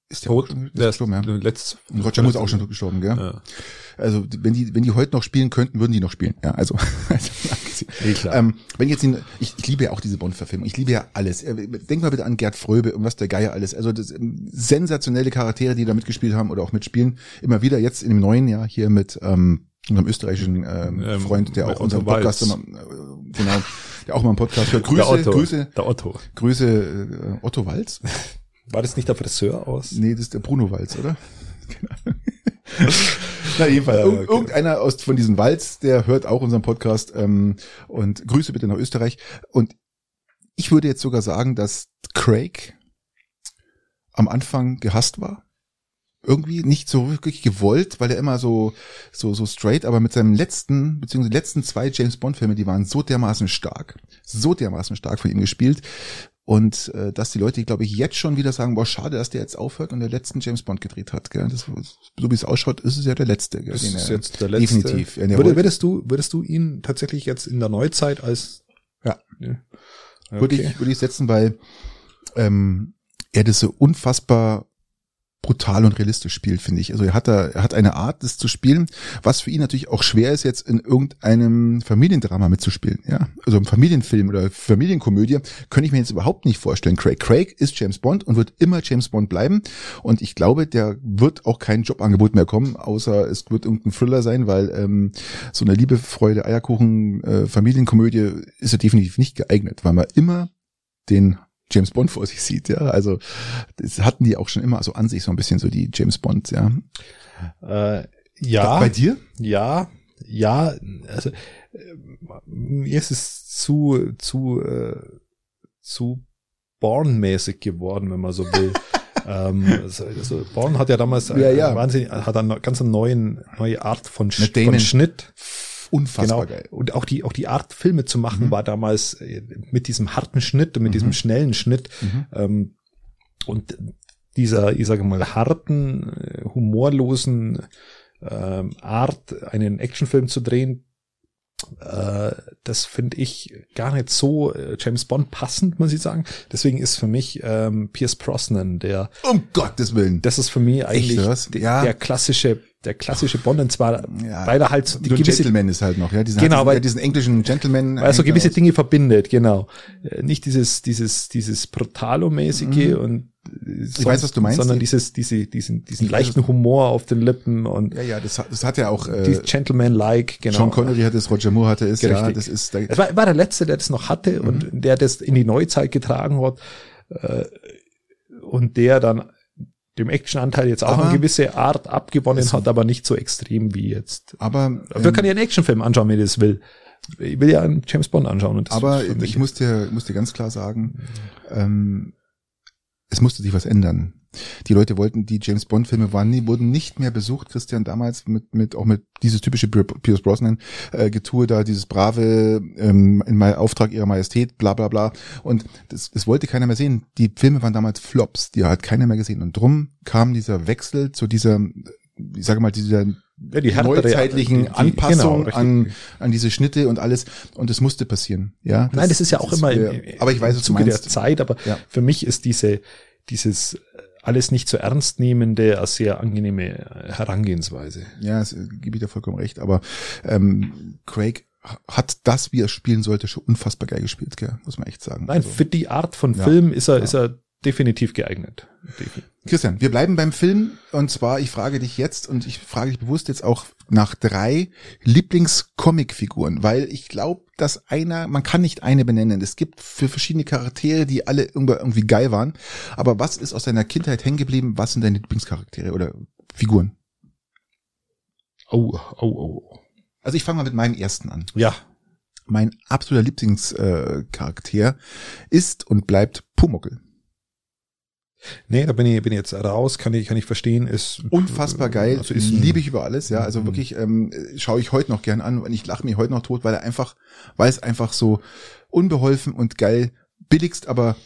ist der tot. Der ist gestorben, ja. Letzt, Roger Moore ist auch schon gestorben, gell? Ja. Also wenn die, wenn die heute noch spielen könnten, würden die noch spielen. Ja, also, also nee, klar. Ähm, wenn jetzt ich, ich liebe ja auch diese Bond-Verfilmung. Ich liebe ja alles. Äh, denk mal bitte an Gerd Fröbe und was der Geier alles. Also das ähm, sensationelle Charaktere, die da mitgespielt haben oder auch mitspielen. Immer wieder jetzt in dem neuen Jahr hier mit ähm, unserem österreichischen ähm, ähm Freund, der auch unseren Podcast immer, äh, genau, der auch mal einen Podcast hört. Grüße, der Otto, Grüße, der Otto. Grüße äh, Otto Walz. War das nicht der Friseur aus? Nee, das ist der Bruno Walz, oder? Genau. Na, jedenfalls, ja, okay. irgendeiner aus, von diesen Walz, der hört auch unseren Podcast ähm, und Grüße bitte nach Österreich. Und ich würde jetzt sogar sagen, dass Craig am Anfang gehasst war. Irgendwie nicht so wirklich gewollt, weil er immer so, so, so straight, aber mit seinem letzten, beziehungsweise letzten zwei James Bond Filme, die waren so dermaßen stark, so dermaßen stark von ihm gespielt, und äh, dass die Leute, glaube ich, jetzt schon wieder sagen, boah, schade, dass der jetzt aufhört und der letzten James Bond gedreht hat. Gell? Das, so wie es ausschaut, ist es ja der letzte. Gell? Das ist jetzt der letzte. Definitiv. Ja, Würde, würdest du, würdest du ihn tatsächlich jetzt in der Neuzeit als ja, ja. Okay. würde ich würde ich setzen, weil ähm, er das so unfassbar brutal und realistisch spielt, finde ich. Also er hat da, er hat eine Art, das zu spielen, was für ihn natürlich auch schwer ist, jetzt in irgendeinem Familiendrama mitzuspielen. Ja, also im Familienfilm oder Familienkomödie könnte ich mir jetzt überhaupt nicht vorstellen. Craig Craig ist James Bond und wird immer James Bond bleiben. Und ich glaube, der wird auch kein Jobangebot mehr kommen, außer es wird irgendein Thriller sein, weil ähm, so eine Liebe, Freude, Eierkuchen, äh, Familienkomödie ist ja definitiv nicht geeignet, weil man immer den James Bond vor sich sieht, ja. Also das hatten die auch schon immer so an sich so ein bisschen so die James Bonds, ja. Äh, ja. Bei dir? Ja, ja. Also äh, mir ist es zu zu äh, zu Born-mäßig geworden, wenn man so will. ähm, also, also Born hat ja damals ja, ja. wahnsinnig, hat eine ganz neuen neue Art von, Sch von Schnitt Unfassbar genau. geil. Und auch die, auch die Art, Filme zu machen, mhm. war damals äh, mit diesem harten Schnitt und mit mhm. diesem schnellen Schnitt. Mhm. Ähm, und dieser, ich sage mal, harten, äh, humorlosen ähm, Art, einen Actionfilm zu drehen, äh, das finde ich gar nicht so äh, James Bond passend, muss ich sagen. Deswegen ist für mich ähm, Pierce Brosnan der. Um Gottes Willen. Das ist für mich eigentlich ja. der klassische der klassische Bond und zwar ja, weil er halt die gewisse Gentleman ist halt noch ja diesen, genau weil, diesen englischen Gentleman weil er so gewisse Dinge verbindet genau äh, nicht dieses dieses dieses brutalo mäßige mhm. und ich weiß, was du meinst. Sondern dieses, diese, diesen, diesen leichten Humor auf den Lippen und. Ja, ja, das, das hat ja auch, äh, Gentleman-like, genau. Sean Connery hatte es, Roger Moore hatte es, ja, das ist, da Es war, war der Letzte, der das noch hatte mhm. und der das in die Neuzeit getragen hat, äh, und der dann dem Actionanteil jetzt auch aber, eine gewisse Art abgewonnen hat, aber nicht so extrem wie jetzt. Aber, Dafür ähm, kann ich einen Actionfilm anschauen, wenn ich das will. Ich will ja einen James Bond anschauen. Und das aber ich muss dir, muss dir ganz klar sagen, ähm, es musste sich was ändern. Die Leute wollten, die James Bond Filme waren, nie, wurden nicht mehr besucht, Christian, damals mit, mit, auch mit dieses typische Pierce Brosnan äh, Getue da, dieses brave, ähm, in meinem Auftrag ihrer Majestät, bla, bla, bla. Und das, das wollte keiner mehr sehen. Die Filme waren damals Flops, die hat keiner mehr gesehen. Und drum kam dieser Wechsel zu dieser, ich sage mal, dieser ja, die neuzeitlichen die, die, Anpassung genau, an, an diese Schnitte und alles. Und es musste passieren. Ja, das, Nein, das ist ja auch immer im, aber ich weiß, was Zuge der Zeit, aber ja. für mich ist diese, dieses alles nicht so ernst nehmende sehr angenehme Herangehensweise. Ja, das gebe ich dir vollkommen recht. Aber ähm, Craig hat das, wie er spielen sollte, schon unfassbar geil gespielt, gell? muss man echt sagen. Nein, also, für die Art von Film ist er, ja. ist er definitiv geeignet. Christian, wir bleiben beim Film und zwar, ich frage dich jetzt und ich frage dich bewusst jetzt auch nach drei Lieblingscomicfiguren, weil ich glaube, dass einer, man kann nicht eine benennen. Es gibt für verschiedene Charaktere, die alle irgendwie geil waren. Aber was ist aus deiner Kindheit hängen geblieben? Was sind deine Lieblingscharaktere oder Figuren? Oh, oh, oh. Also ich fange mal mit meinem ersten an. Ja. Mein absoluter Lieblingscharakter äh, ist und bleibt Pumuckel. Nee, da bin ich, bin ich jetzt raus, kann ich, kann ich verstehen, ist unfassbar geil, also ist, liebe ich über alles, ja, also mhm. wirklich ähm, schaue ich heute noch gern an und ich lache mich heute noch tot, weil er einfach, weil es einfach so unbeholfen und geil, billigst, aber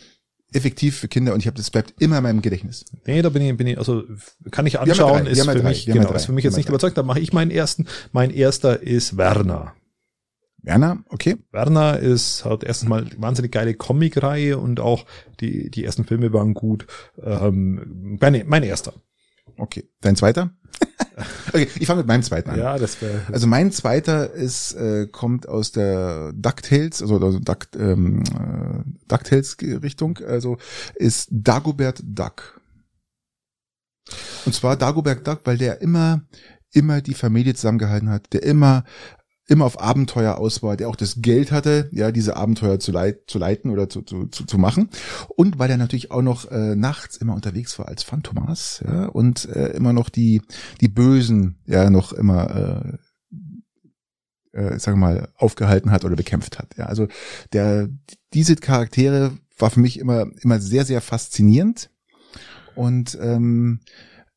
effektiv für Kinder und ich habe das bleibt immer in meinem Gedächtnis. Nee, da bin ich, bin ich, also kann ich anschauen, ist für, mich, genau, ist für mich jetzt nicht überzeugt, da mache ich meinen ersten. Mein erster ist Werner. Werner, okay. Werner ist hat erstens mal wahnsinnig geile Comic-Reihe und auch die, die ersten Filme waren gut. Ähm, mein, mein erster. Okay. Dein zweiter? okay, ich fange mit meinem zweiten an. Ja, das wäre. Also mein zweiter ist, äh, kommt aus der DuckTales, also, also Duck, ähm, äh, DuckTales Richtung, also ist Dagobert Duck. Und zwar Dagobert Duck, weil der immer immer die Familie zusammengehalten hat, der immer immer auf Abenteuer aus war, der auch das Geld hatte, ja, diese Abenteuer zu, leit zu leiten oder zu, zu, zu, machen. Und weil er natürlich auch noch äh, nachts immer unterwegs war als Phantomas, ja, und äh, immer noch die, die Bösen, ja, noch immer, äh, äh, sagen wir mal, aufgehalten hat oder bekämpft hat. Ja, also der, diese Charaktere war für mich immer, immer sehr, sehr faszinierend. Und ähm,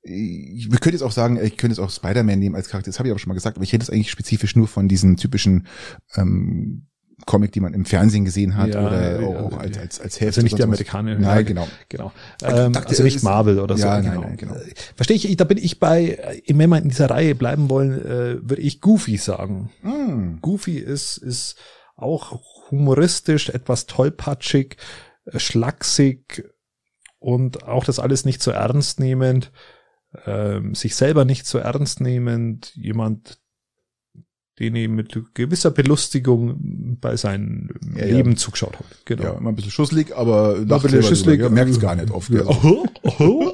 ich, wir können jetzt auch sagen, ich könnte jetzt auch Spider-Man nehmen als Charakter, das habe ich aber schon mal gesagt, aber ich hätte es eigentlich spezifisch nur von diesen typischen ähm, Comic, die man im Fernsehen gesehen hat ja, oder ja, auch, als, als, als Hälfte. Also nicht die Amerikaner. Nein, genau. genau. Ähm, also nicht Marvel oder so. Ja, genau. Nein, nein, genau. Verstehe ich, da bin ich bei, wenn wir in dieser Reihe bleiben wollen, äh, würde ich Goofy sagen. Mm. Goofy ist, ist auch humoristisch, etwas tollpatschig, äh, schlaksig und auch das alles nicht so ernst nehmend ähm, sich selber nicht so ernst nehmend, jemand, den ich mit gewisser Belustigung bei seinem ja, Leben ja. zugeschaut habe. Genau. Ja, immer ein bisschen schusslig, aber ein bisschen schusslig, ja, merkt es gar nicht oft. Ja. Oh, oh,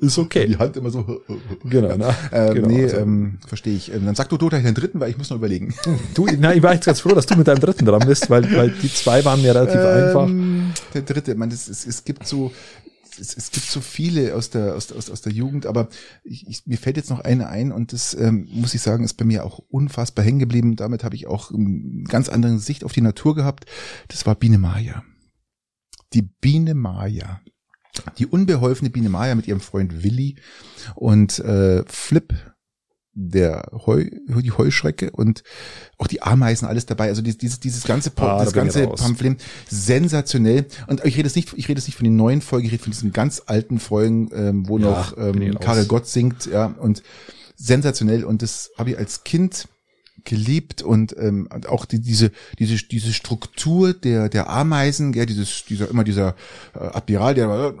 ist okay. Die Hand immer so. Genau, na, ähm, genau. Nee, also, ähm, verstehe ich. Ähm, dann sag du Dota den dritten, weil ich muss noch überlegen. Du, na, ich war jetzt ganz froh, dass du mit deinem dritten dran bist, weil, weil die zwei waren mir relativ ähm, einfach. Der dritte, man, das, es, es gibt so, es, es gibt so viele aus der, aus, aus, aus der Jugend, aber ich, ich, mir fällt jetzt noch eine ein und das ähm, muss ich sagen, ist bei mir auch unfassbar hängen geblieben. Damit habe ich auch eine ganz andere Sicht auf die Natur gehabt. Das war Biene Maya. Die Biene Maya. Die unbeholfene Biene Maya mit ihrem Freund Willi und äh, Flip, der Heu, die Heuschrecke und auch die Ameisen, alles dabei. Also dieses, dieses ganze, ah, das ganze Pamphlet, sensationell. Und ich rede jetzt nicht, ich rede jetzt nicht von den neuen Folgen, ich rede von diesen ganz alten Folgen, ähm, wo ja, noch ähm, Karel Gott singt, ja, und sensationell. Und das habe ich als Kind geliebt und ähm, und auch die, diese diese diese Struktur der der Ameisen, gell, dieses dieser immer dieser äh, Admiral, der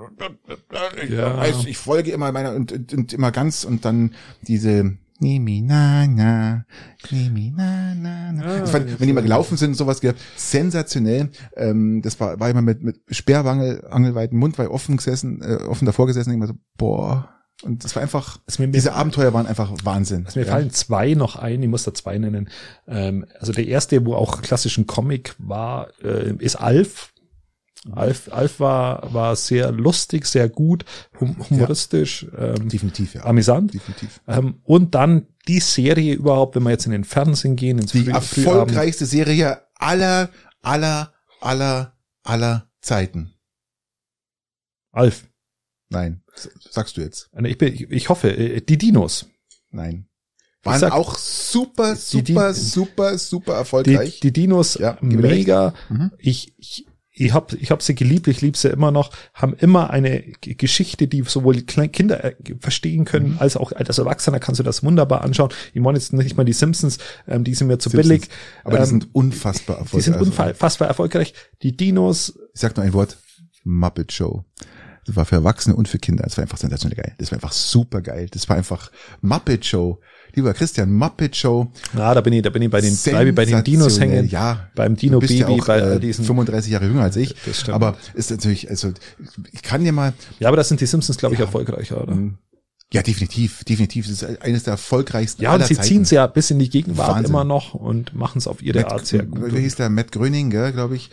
ich, Ja. weiß, ich folge immer meiner und, und, und immer ganz und dann diese Nimi na na, Nimi na na na. Ah, fand, wenn die mal gelaufen sind, und sowas gell, sensationell. Ähm, das war war immer mit mit Sperrwangel, angelweiten Mund, ich offen gesessen, äh, offen davor gesessen, immer so boah. Und das war einfach, Also mir- diese Abenteuer waren einfach Wahnsinn. Also mir ja. fallen zwei noch ein, ich muss da zwei nennen. Ähm, also der erste, wo auch klassischen Comic war, äh, ist Alf. Alf, Alf war, war sehr lustig, sehr gut, hum humoristisch, ähm, Definitiv, ja. amüsant. Definitiv. Ähm, und dann die Serie überhaupt, wenn wir jetzt in den Fernsehen gehen, ins Die Früh- Frühabend. erfolgreichste Serie aller, aller, aller, aller Zeiten. Alf. Nein, sagst du jetzt. Ich, bin, ich, ich hoffe, äh, die Dinos. Nein. Waren sag- auch super, Die- die- super, super, super Die, erfolgreich. die Dinos, Ja, mega. Mhm. Ich, ich, ich habe ich hab sie geliebt, ich liebe sie immer noch, haben immer eine Geschichte, die sowohl Kinder äh, verstehen Mhm. können, als auch als Erwachsener kannst du das wunderbar anschauen. Ich meine jetzt nicht mal die Simpsons, ähm, die sind mir zu Simpsons. billig. Aber die ähm, sind unfassbar die erfolgreich. sind Also, unfassbar erfolgreich. Die Dinos, Ich sag nur ein Wort. Muppet Show. Das war für Erwachsene und für Kinder. Das war einfach sensationell geil. Das war einfach super geil. Das war einfach Muppet Show. Lieber Christian, Muppet Show. na, da bin ich, da bin ich bei den, bleibe bei den Dinos hängen. Ja. Beim Dino Baby, ja auch, bei äh, all diesen. 35 Jahre jünger als ich. Das stimmt. Aber ist natürlich, also, ich kann dir mal, Ja, aber das sind die Simpsons, glaube ich, erfolgreicher, oder? ja, definitiv, definitiv. Das ist eines der erfolgreichsten Ja, und sie ziehen es ja bis in die Gegenwart Wahnsinn. immer noch und machen es auf ihre Matt, Art sehr gut. Wie hieß der? Matt Gröning, glaube ich.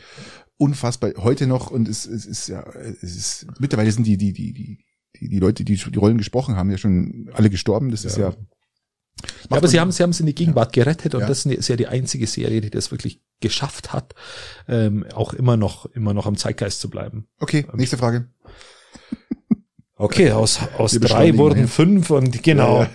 Unfassbar. Heute noch und es, es ist ja, es ist, mittlerweile sind die, die, die, die, die, die Leute, die die Rollen gesprochen haben, ja schon alle gestorben. Das ist ja. Ja, aber sie haben sie haben es in die Gegenwart gerettet und Ja. das ist ja die einzige Serie, die das wirklich geschafft hat, ähm, auch immer noch immer noch am Zeitgeist zu bleiben. Okay, nächste Frage. Okay, aus aus Wir drei wurden fünf und genau.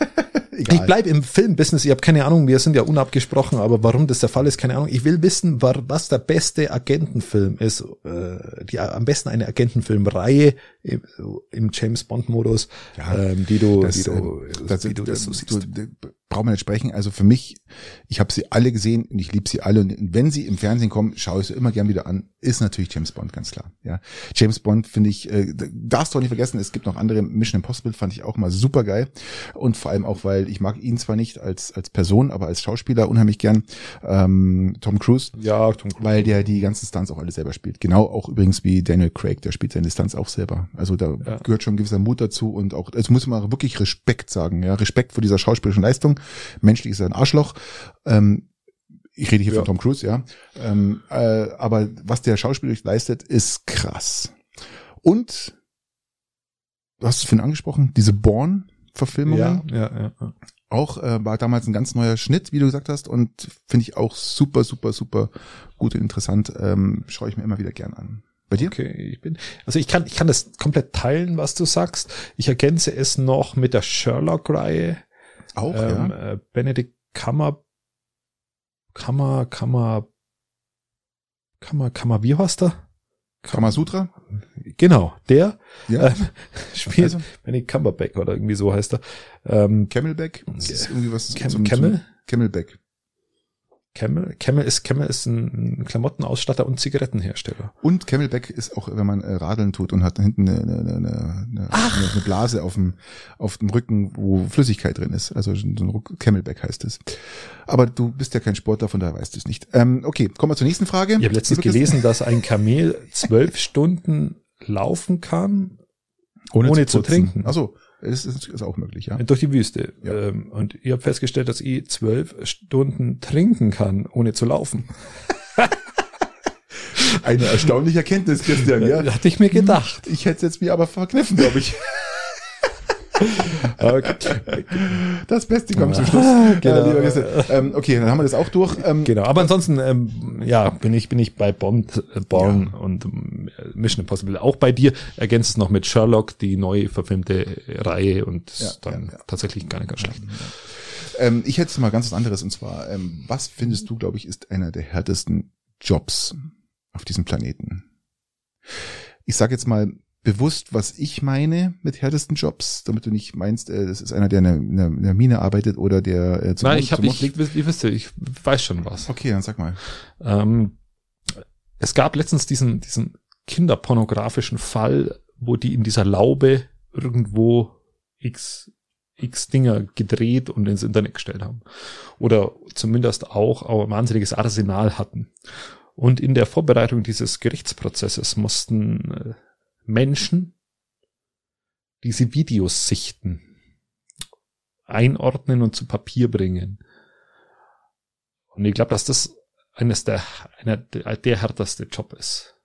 Egal. Ich bleib im Filmbusiness. Ich habe keine Ahnung, wir sind ja unabgesprochen, aber warum das der Fall ist, keine Ahnung. Ich will wissen, was der beste Agentenfilm ist. Äh, die am besten eine Agentenfilmreihe im, im James Bond Modus, Ja, ähm, die du, das, die du, äh, das, wie du das so du- siehst. du- brauchen wir nicht sprechen. Also für mich, ich habe sie alle gesehen und ich liebe sie alle. Und wenn sie im Fernsehen kommen, schaue ich sie immer gern wieder an. Ist natürlich James Bond, ganz klar. Ja, James Bond finde ich, äh, darfst du auch nicht vergessen. Es gibt noch andere Mission Impossible, fand ich auch mal super geil. Und vor allem auch, weil ich mag ihn zwar nicht als als Person, aber als Schauspieler unheimlich gern. Ähm, Tom Cruise. Ja, Tom Cruise. Weil der die ganzen Stunts auch alle selber spielt. Genau auch übrigens wie Daniel Craig, der spielt seine Stunts auch selber. Also da Ja. gehört schon ein gewisser Mut dazu und auch, es muss man wirklich Respekt sagen, ja, Respekt vor dieser schauspielerischen Leistung. Menschlich ist er ein Arschloch. Ähm, ich rede hier Ja. von Tom Cruise, ja. Ähm, äh, aber was der schauspielerisch leistet, ist krass. Und du hast es vorhin angesprochen, diese Born-Verfilmungen Ja, ja, ja. auch äh, war damals ein ganz neuer Schnitt, wie du gesagt hast, und finde ich auch super, super, super gut und interessant. Ähm, schaue ich mir immer wieder gern an. Bei dir? Okay, ich bin, also ich kann, ich kann das komplett teilen, was du sagst. Ich ergänze es noch mit der Sherlock-Reihe. Auch, ähm, ja. äh, Benedict Kammer, Kammer, Kammer, Kammer, Kammer, wie heißt der? Kamasutra? Genau, der Ja. ähm, spielt Also? Benedict Cumberbatch oder irgendwie so heißt er. Ähm, Camelback? Das ist irgendwie was Cam- zum- Camel? zum- Camelback. Camel, Camel ist, Camel ist ein Klamottenausstatter und Zigarettenhersteller. Und Camelback ist auch, wenn man äh, Radeln tut und hat hinten eine, eine, eine, eine, eine, Blase auf dem, auf dem Rücken, wo Flüssigkeit drin ist. Also so ein Ruck- Camelback heißt es. Aber du bist ja kein Sportler, von daher weißt du es nicht. Ähm, okay, kommen wir zur nächsten Frage. Ich habe letztens gelesen, dass ein Kamel zwölf Stunden laufen kann Christian, ohne zu putzen. trinken. Also, das ist, ist auch möglich, ja. durch die Wüste. Ja. Ähm, und ich habe festgestellt, dass ich zwölf Stunden trinken kann, ohne zu laufen. Eine erstaunliche Erkenntnis, Christian, ja. Hatte ich mir gedacht. Ich hätte es jetzt mir aber verkniffen, glaube ich. Das Beste kommt zum Schluss. Genau. Äh, Christian. Ähm, okay, dann haben wir das auch durch. Ähm, Genau, aber ansonsten, ähm, ja, bin ich, bin ich bei Bond, äh, Born und ähm, Mission Impossible. Auch bei dir ergänzt es noch mit Sherlock, die neu verfilmte Reihe und ist Ja, dann ja, ja. tatsächlich gar nicht ganz schlecht. Ähm, ich hätte mal ganz was anderes und zwar, ähm, was findest du, glaube ich, ist einer der härtesten Jobs auf diesem Planeten? Ich sage jetzt mal bewusst, was ich meine mit härtesten Jobs, damit du nicht meinst, äh, das ist einer, der in einer, in einer Mine arbeitet oder der äh, zum Nein, ich habe, ich, ich, ich wüsste, ich weiß schon was. Okay, dann sag mal. Ähm, es gab letztens diesen, diesen kinderpornografischen Fall, wo die in dieser Laube irgendwo x x Dinger gedreht und ins Internet gestellt haben. Oder zumindest auch, auch ein wahnsinniges Arsenal hatten. Und in der Vorbereitung dieses Gerichtsprozesses mussten äh, Menschen diese Videos sichten, einordnen und zu Papier bringen. Und ich glaube, dass das eines der, einer der, der härteste Job ist,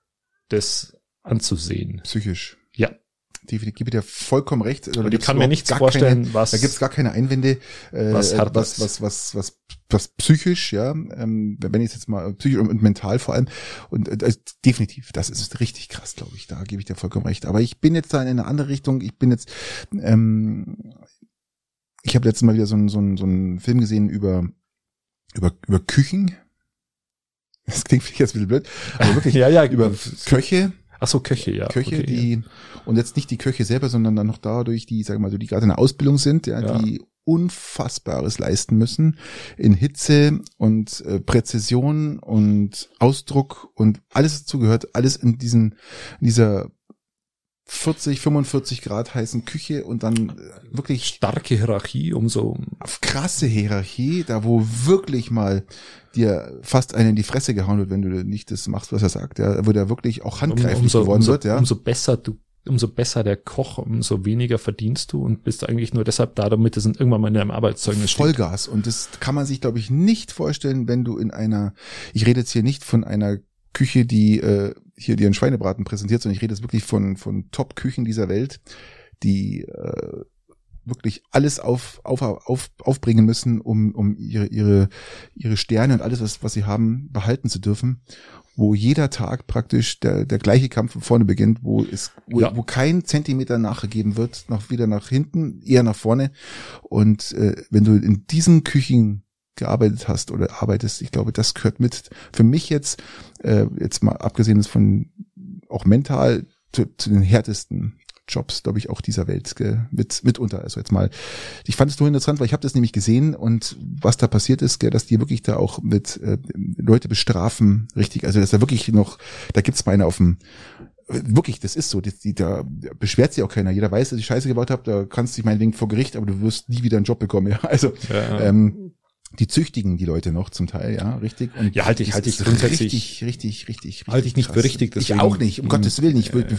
das anzusehen. Psychisch. Ja definitiv gebe dir vollkommen recht. Also, ich kann mir nichts vorstellen, keine, was. Da gibt's gar keine Einwände, äh, was, was, was, was, was, was psychisch, ja, ähm, wenn ich jetzt mal psychisch und, und mental vor allem. Und äh, definitiv, das ist richtig krass, glaube ich. Da gebe ich dir vollkommen recht. Aber ich bin jetzt da in eine andere Richtung. Ich bin jetzt, ähm, ich habe letztes Mal wieder so einen so einen, so einen Film gesehen über über über Küchen. Das klingt vielleicht jetzt ein bisschen blöd, aber wirklich ja, ja, über Köche Ach so, Köche, ja. Köche, okay, die, ja. und jetzt nicht die Köche selber, sondern dann noch dadurch, die, sag mal so, die gerade in der Ausbildung sind, ja, ja. die Unfassbares leisten müssen in Hitze und äh, Präzision und Ausdruck und alles dazu gehört, alles in diesen, in dieser 40, 45 Grad heißen Küche und dann äh, wirklich starke Hierarchie, umso krasse Hierarchie, da wo wirklich mal dir fast einen in die Fresse gehauen wird, wenn du nicht das machst, was er sagt, ja, wo der wirklich auch handgreiflich umso, geworden umso, wird, ja. Umso besser du umso besser der Koch, umso weniger verdienst du und bist eigentlich nur deshalb da, damit es irgendwann mal in deinem Arbeitszeugnis steht. Vollgas. Und das kann man sich, glaube ich, nicht vorstellen, wenn du in einer, ich rede jetzt hier nicht von einer Küche, die äh, hier dir einen Schweinebraten präsentiert, sondern ich rede jetzt wirklich von, von Top-Küchen dieser Welt, die äh, wirklich alles auf, auf, auf, aufbringen müssen, um, um ihre, ihre, ihre Sterne und alles, was, was sie haben, behalten zu dürfen. Wo jeder Tag praktisch der, der gleiche Kampf vorne beginnt, wo es, wo, ja. wo kein Zentimeter nachgegeben wird, noch wieder nach hinten, eher nach vorne. Und äh, wenn du in diesen Küchen gearbeitet hast oder arbeitest. Ich glaube, das gehört mit für mich jetzt, äh, jetzt mal abgesehen von auch mental zu, zu den härtesten Jobs, glaube ich, auch dieser Welt mit mitunter. Also jetzt mal, ich fand es nur interessant, weil ich habe das nämlich gesehen und was da passiert ist, gell, dass die wirklich da auch mit äh, Leute bestrafen, richtig. Also dass da wirklich noch, da gibt's meine auf dem wirklich, das ist so, die, die, da beschwert sich auch keiner. Jeder weiß, dass ich Scheiße gebaut habe, da kannst du dich meinetwegen vor Gericht, aber du wirst nie wieder einen Job bekommen. Ja, also ja. Ähm, die züchtigen die Leute noch zum Teil, ja, richtig. Und ja, halte ich, halte ich grundsätzlich. Richtig, richtig, richtig, richtig. Halte ich nicht krass. für richtig. Deswegen, ich auch nicht, um Gottes Willen. Ich würde,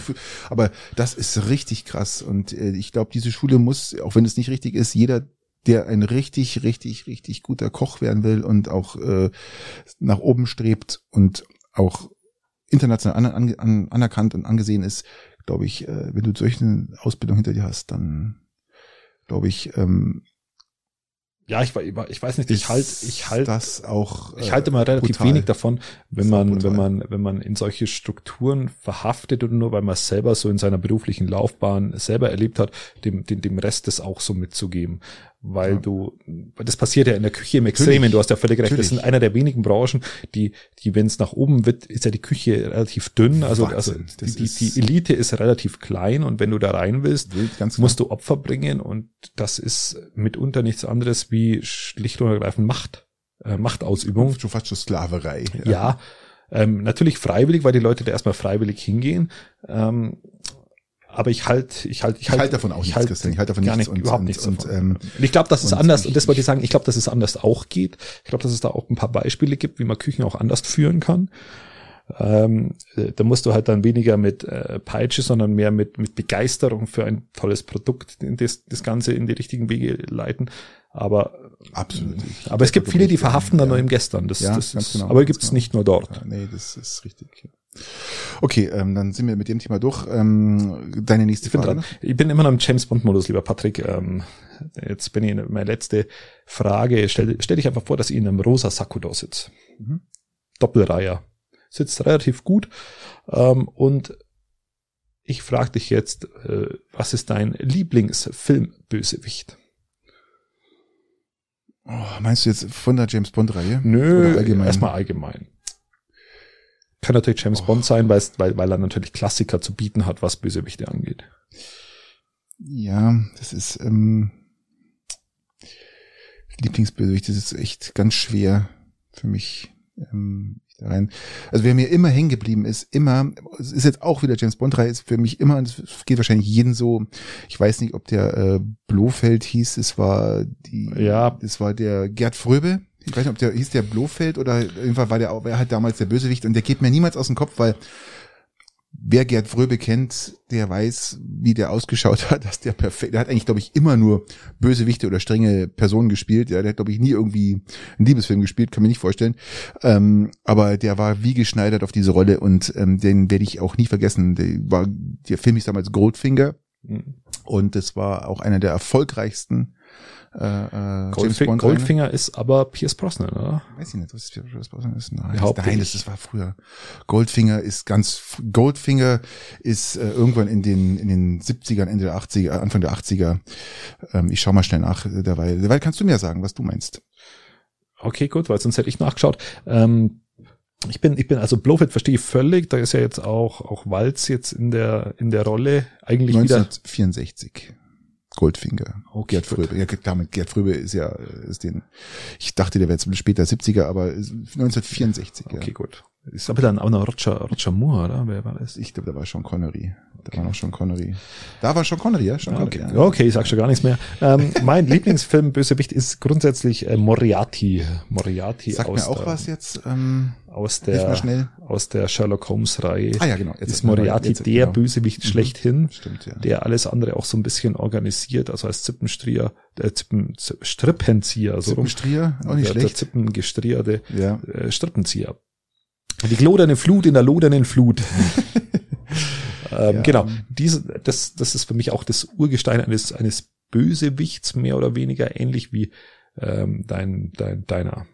aber das ist richtig krass. Und äh, ich glaube, diese Schule muss, auch wenn es nicht richtig ist, jeder, der ein richtig, richtig, richtig guter Koch werden will und auch äh, nach oben strebt und auch international an, an, an, anerkannt und angesehen ist, glaube ich, äh, wenn du solche Ausbildung hinter dir hast, dann glaube ich, ähm, ja, ich, ich weiß nicht, ich halte, ich halte das auch. Ich halte mal relativ brutal. wenig davon, wenn man, wenn man, wenn man in solche Strukturen verhaftet oder nur weil man es selber so in seiner beruflichen Laufbahn selber erlebt hat, dem, dem, dem Rest das auch so mitzugeben weil ja. du, das passiert ja in der Küche im Extremen, du hast ja völlig recht, Natürlich. das sind einer der wenigen Branchen, die, die wenn es nach oben wird, ist ja die Küche relativ dünn, also, also die, die, die, Elite ist relativ klein und wenn du da rein willst, musst du Opfer bringen und das ist mitunter nichts anderes wie schlicht und ergreifend Macht, äh, Machtausübung. Schon fast schon Sklaverei. Ja, ja ähm, natürlich freiwillig, weil die Leute da erstmal freiwillig hingehen. Ähm, aber ich halt, ich halt, ich halt, ich halt davon auch ich halt, Christian. Ich halt davon gar nichts nicht, und, überhaupt nichts und, ähm, und ich glaube, dass es anders, und das wollte ich sagen, ich glaube, dass es anders auch geht. Ich glaube, dass es da auch ein paar Beispiele gibt, wie man Küchen auch anders führen kann. Ähm, äh, da musst du halt dann weniger mit äh, Peitsche, sondern mehr mit, mit Begeisterung für ein tolles Produkt das, das Ganze in die richtigen Wege leiten. Aber absolut. Aber es gibt viele, die verhaften dann ja. nur im Gestern. Das, ja, das ist, genau, aber gibt es genau. nicht nur dort. Ja, nee, das ist richtig. Okay, ähm, dann sind wir mit dem Thema durch. Ähm, deine nächste ich bin Frage. Dran. Ich bin immer noch im James Bond Modus, lieber Patrick. Ähm, jetzt bin ich in meine letzte Frage. Stell, stell dich einfach vor, dass ich in einem rosa Sakko da sitze. Mhm. Doppelreiher. Sitzt relativ gut. Ähm, und ich frage dich jetzt, äh, was ist dein Lieblingsfilmbösewicht? Oh, meinst du jetzt von der James Bond Reihe? Nö, allgemein? erstmal allgemein. Kann natürlich James oh. Bond sein, weil, weil er natürlich Klassiker zu bieten hat, was Bösewichte angeht. Ja, das ist ähm, Lieblingsbösewicht, das ist echt ganz schwer für mich. Ähm, da rein. Also wer mir immer hängen geblieben ist, immer, es ist jetzt auch wieder James Bond 3, ist für mich immer, und es geht wahrscheinlich jeden so, ich weiß nicht, ob der äh, Blofeld hieß, es war die, ja. es war der Gerd Fröbe, ich weiß nicht, ob der hieß der Blofeld oder irgendwann war der, war halt damals der Bösewicht und der geht mir niemals aus dem Kopf, weil wer Gerd Fröbe kennt, der weiß, wie der ausgeschaut hat, dass der perfekt, der hat eigentlich, glaube ich, immer nur Bösewichte oder strenge Personen gespielt. Ja, der hat, glaube ich, nie irgendwie einen Liebesfilm gespielt, kann mir nicht vorstellen. Ähm, aber der war wie geschneidert auf diese Rolle und ähm, den werde ich auch nie vergessen. Der, war, der Film hieß damals Goldfinger mhm. und das war auch einer der erfolgreichsten äh, äh Goldfinger, Goldfinger ist aber Pierce Brosnan, oder? Weiß ich nicht, was Pierce Brosnan ist. Nein, nein das, das war früher. Goldfinger ist ganz, Goldfinger ist äh, irgendwann in den, in den 70ern, Ende der 80er, Anfang der 80er. Ähm, ich schau mal schnell nach dabei. Dabei kannst du mir sagen, was du meinst. Okay, gut, weil sonst hätte ich nachgeschaut. Ähm, ich bin, ich bin, also Blofeld verstehe ich völlig, da ist ja jetzt auch, auch Walz jetzt in der, in der Rolle eigentlich 1964. wieder. Goldfinger. Okay, Gerd Fröbe. Ja, damit Gerd Fröbe ist ja, ist den, ich dachte, der wäre jetzt später 70er, aber 1964. Okay, ja. gut. Ist aber dann auch noch Roger, Roger Moore, oder? Wer war das? Ich glaube, da war schon Connery. Da okay. war noch schon Connery. Da war schon Connery, ja? Schon okay. Connery, ja. okay, ich sag schon gar nichts mehr. Ähm, mein Lieblingsfilm Bösewicht ist grundsätzlich äh, Moriarty. Moriarty Sag aus mir auch der, was jetzt. Ähm, aus der aus der Sherlock Holmes Reihe. Ah ja, genau. Jetzt ist Moriarty jetzt, der genau. Bösewicht mhm. schlechthin, Stimmt, ja. der alles andere auch so ein bisschen organisiert, also als Zippenstrier, äh, Zippen, Strippenzieher, so Zippenstrier, auch nicht der, schlecht. Der Zippengestrierte ja. äh, Strippenzieher. Die gloderne Flut in der lodernden Flut. ähm, ja. Genau. Diese, das, das ist für mich auch das Urgestein eines, eines Bösewichts, mehr oder weniger ähnlich wie ähm, dein, dein, deiner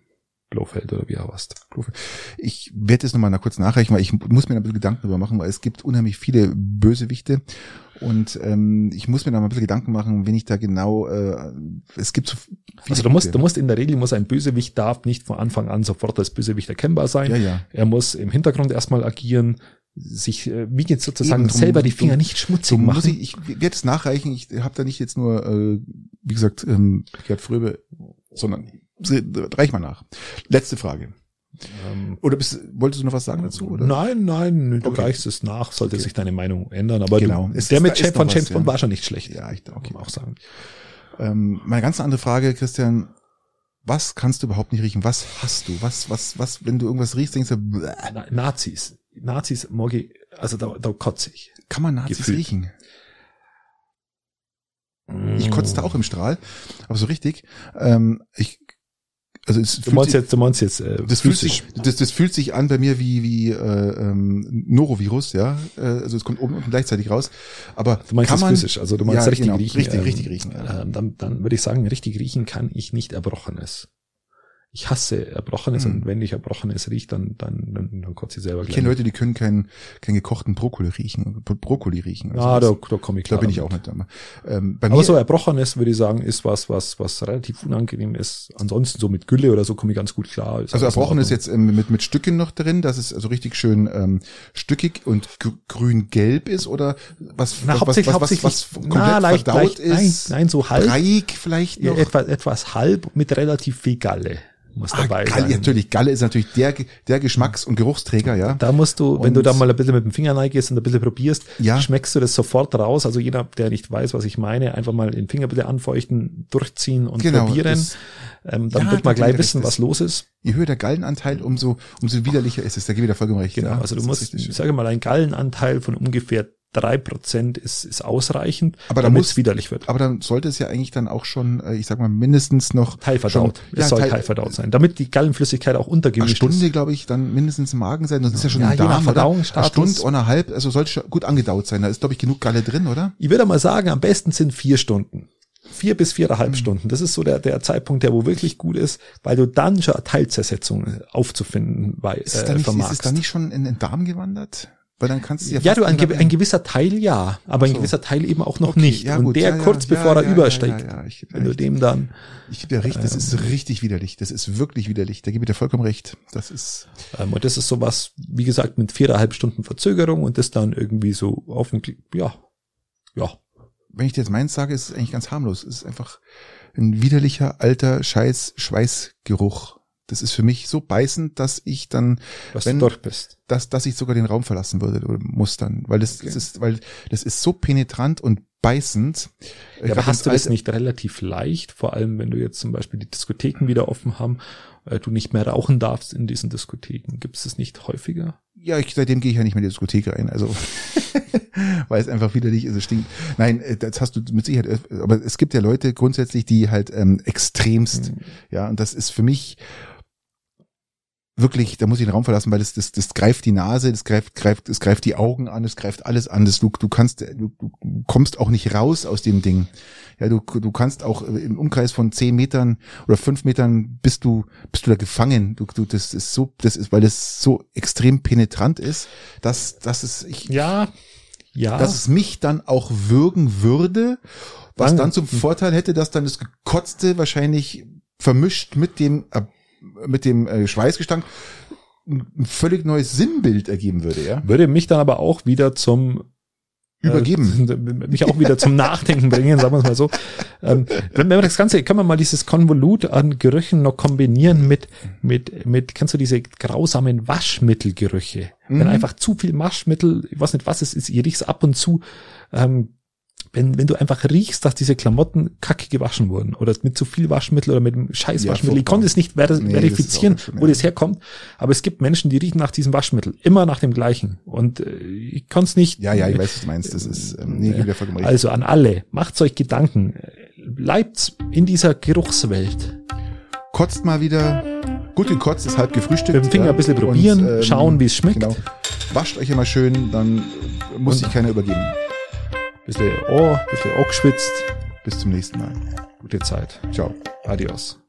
Blofeld oder wie er heißt. Ich werde es nochmal kurz nachreichen, weil ich muss mir ein bisschen Gedanken darüber machen, weil es gibt unheimlich viele Bösewichte und ähm, ich muss mir da mal ein bisschen Gedanken machen, wenn ich da genau, äh, es gibt so Also du musst, du musst in der Regel, muss ein Bösewicht darf nicht von Anfang an sofort als Bösewicht erkennbar sein. Ja, ja. Er muss im Hintergrund erstmal agieren, sich äh, wie jetzt sozusagen Eben, selber die Finger nicht schmutzig machen. Muss ich, ich werde es nachreichen, ich habe da nicht jetzt nur, äh, wie gesagt, ähm, Gerd Fröbe, sondern reich mal nach. Letzte Frage. Ähm, oder bist, wolltest du noch was sagen dazu? Oder? Nein, nein, du okay. reichst es nach, sollte okay. sich deine Meinung ändern. Aber genau. du, der mit Chef von James Bond ja. war schon nicht schlecht. Ja, ich okay. auch sagen. Ähm, meine ganz andere Frage, Christian. Was kannst du überhaupt nicht riechen? Was hast du? Was, was, was, wenn du irgendwas riechst, denkst du, Bläh. Nazis. Nazis, Morgi, also da, da kotze ich. Kann man Nazis Gefühl. riechen? Ich kotze da auch im Strahl, aber so richtig. Ähm, ich also es du meinst jetzt, du meinst jetzt, äh, das fühlt sich, das, das fühlt sich an bei mir wie wie äh, ähm, Norovirus, ja. Äh, also es kommt oben und gleichzeitig raus. Aber du meinst kann man, physisch, also du meinst ja, richtig genau, riechen. Richtig, ähm, richtig riechen. Ja. Äh, dann, dann würde ich sagen, richtig riechen kann ich nicht Erbrochenes ich hasse Erbrochenes mhm. und wenn ich Erbrochenes rieche, dann, dann, dann, dann kotze ich selber gleich. Ich kenne Leute, die können keinen keinen gekochten Brokkoli riechen, Brokkoli riechen. Also ah, da, da komme ich klar. Da bin ich auch nicht. Ähm, bei Aber so Erbrochenes, würde ich sagen, ist was, was, was relativ unangenehm ist. Ansonsten so mit Gülle oder so komme ich ganz gut klar. Ist also Erbrochenes jetzt ähm, mit, mit Stücken noch drin, dass es also richtig schön ähm, stückig und grün-gelb ist oder was, na, was, was, was, was, komplett na, leicht, verdaut leicht, ist? Nein, nein, so halb. Breiig vielleicht noch? Ja, etwas, etwas halb mit relativ viel Galle muss ah, dabei Galle, sein. Natürlich, Galle ist natürlich der, der Geschmacks- und Geruchsträger, ja. Da musst du, und wenn du da mal ein bisschen mit dem Finger reingehst und ein bisschen probierst, ja. schmeckst du das sofort raus. Also jeder, der nicht weiß, was ich meine, einfach mal den Finger bitte anfeuchten, durchziehen und genau, probieren. Das, ähm, dann ja, wird man gleich wissen, was los ist. Je höher der Gallenanteil, umso, umso widerlicher ist es. Da geht wieder vollkommen recht. Genau, ja, also du musst, ich sage mal, ein Gallenanteil von ungefähr drei Prozent ist, ist ausreichend, aber damit es widerlich wird. Aber dann sollte es ja eigentlich dann auch schon, äh, ich sag mal, mindestens noch teilverdaut. Schon, es ja, soll teil, teilverdaut sein, damit die Gallenflüssigkeit auch untergemischt ist. Stunde, glaube ich, dann mindestens im Magen sein. Das ist ja schon ja, ein Darm, Verdauungsstatus. Eine Stunde, eineinhalb, also sollte schon gut angedaut sein. Da ist, glaube ich, genug Galle drin, oder? Ich würde mal sagen, am besten sind vier Stunden vier bis viereinhalb mhm. Stunden. Das ist so der, der Zeitpunkt, der wo wirklich gut ist, weil du dann schon eine Teilzersetzung aufzufinden bei, ist es da nicht, Ist es da nicht schon in den Darm gewandert? Weil dann kannst du ja. Ja, du, ein, ein, gewisser Teil ja, aber so. ein gewisser Teil eben auch noch okay, nicht. Ja, Und der ja, kurz ja, bevor er übersteigt. Ich wenn du dem dann. Ich gebe dir recht, das ähm, ist richtig widerlich. Das ist wirklich widerlich. Da gebe ich dir vollkommen recht. Das ist. Ähm, und das ist sowas, wie gesagt, mit viereinhalb Stunden Verzögerung und das dann irgendwie so auf dem, ja, ja. Wenn ich dir jetzt meins sage, ist es eigentlich ganz harmlos. Es ist einfach ein widerlicher, alter, scheiß Schweißgeruch das ist für mich so beißend, dass ich dann, dass wenn, du dort bist, dass, dass ich sogar den Raum verlassen würde oder muss dann, weil das, okay. das ist, weil das ist so penetrant und beißend. Ja, aber hast du das nicht relativ leicht, vor allem wenn du jetzt zum Beispiel die Diskotheken wieder offen haben, äh, du nicht mehr rauchen darfst in diesen Diskotheken. Gibt es das nicht häufiger? Ja, ich, seitdem gehe ich ja nicht mehr in die Diskothek rein, also weil es einfach widerlich ist, es stinkt. Nein, äh, das hast du mit Sicherheit, aber es gibt ja Leute grundsätzlich, die halt ähm, extremst, mhm. ja, und das ist für mich wirklich, da muss ich den Raum verlassen, weil das, das, das greift die Nase, das greift, greift, es greift die Augen an, es greift alles an. Das, du, du kannst, du, du kommst auch nicht raus aus dem Ding. Ja, du, du kannst auch im Umkreis von zehn Metern oder fünf Metern bist du, bist du da gefangen. Du, du, das ist so, das ist, weil das so extrem penetrant ist, dass, dass es, ich, ja, ja, dass es mich dann auch würgen würde, was dann zum Vorteil hätte, dass dann das Gekotzte wahrscheinlich vermischt mit dem mit dem äh, Schweißgestank ein völlig neues Sinnbild ergeben würde, ja. Würde mich dann aber auch wieder zum äh, übergeben. Äh, mich auch wieder zum Nachdenken bringen, sagen wir es mal so. Ähm, wenn wir das Ganze, können wir mal dieses Konvolut an Gerüchen noch kombinieren mit, mit, mit, kennst du diese grausamen Waschmittelgerüche? Mhm. Wenn einfach zu viel Waschmittel, ich weiß nicht was es ist, ich riech's ab und zu, ähm, wenn, wenn du einfach riechst, dass diese Klamotten kacke gewaschen wurden oder mit zu viel Waschmittel oder mit einem scheiß Waschmittel. Ja, ich konnte es nicht ver nee, verifizieren, wo das herkommt, aber es gibt Menschen, die riechen nach diesem Waschmittel, immer nach dem gleichen und äh, ich konnte es nicht. Ja, ja, ich weiß, was du meinst, das ist, ähm, nee, äh, vollkommen Also an alle, macht euch Gedanken, bleibt in dieser Geruchswelt. Kotzt mal wieder, gut gekotzt ist halb gefrühstückt. Mit dem Finger ja, ein bisschen probieren, und, ähm, schauen, wie es schmeckt. Genau. Wascht euch immer schön, dann muss sich keiner übergeben bisschen Ohr, bisschen Ohr geschwitzt. Bis zum nächsten Mal. Gute Zeit. Ciao. Adios.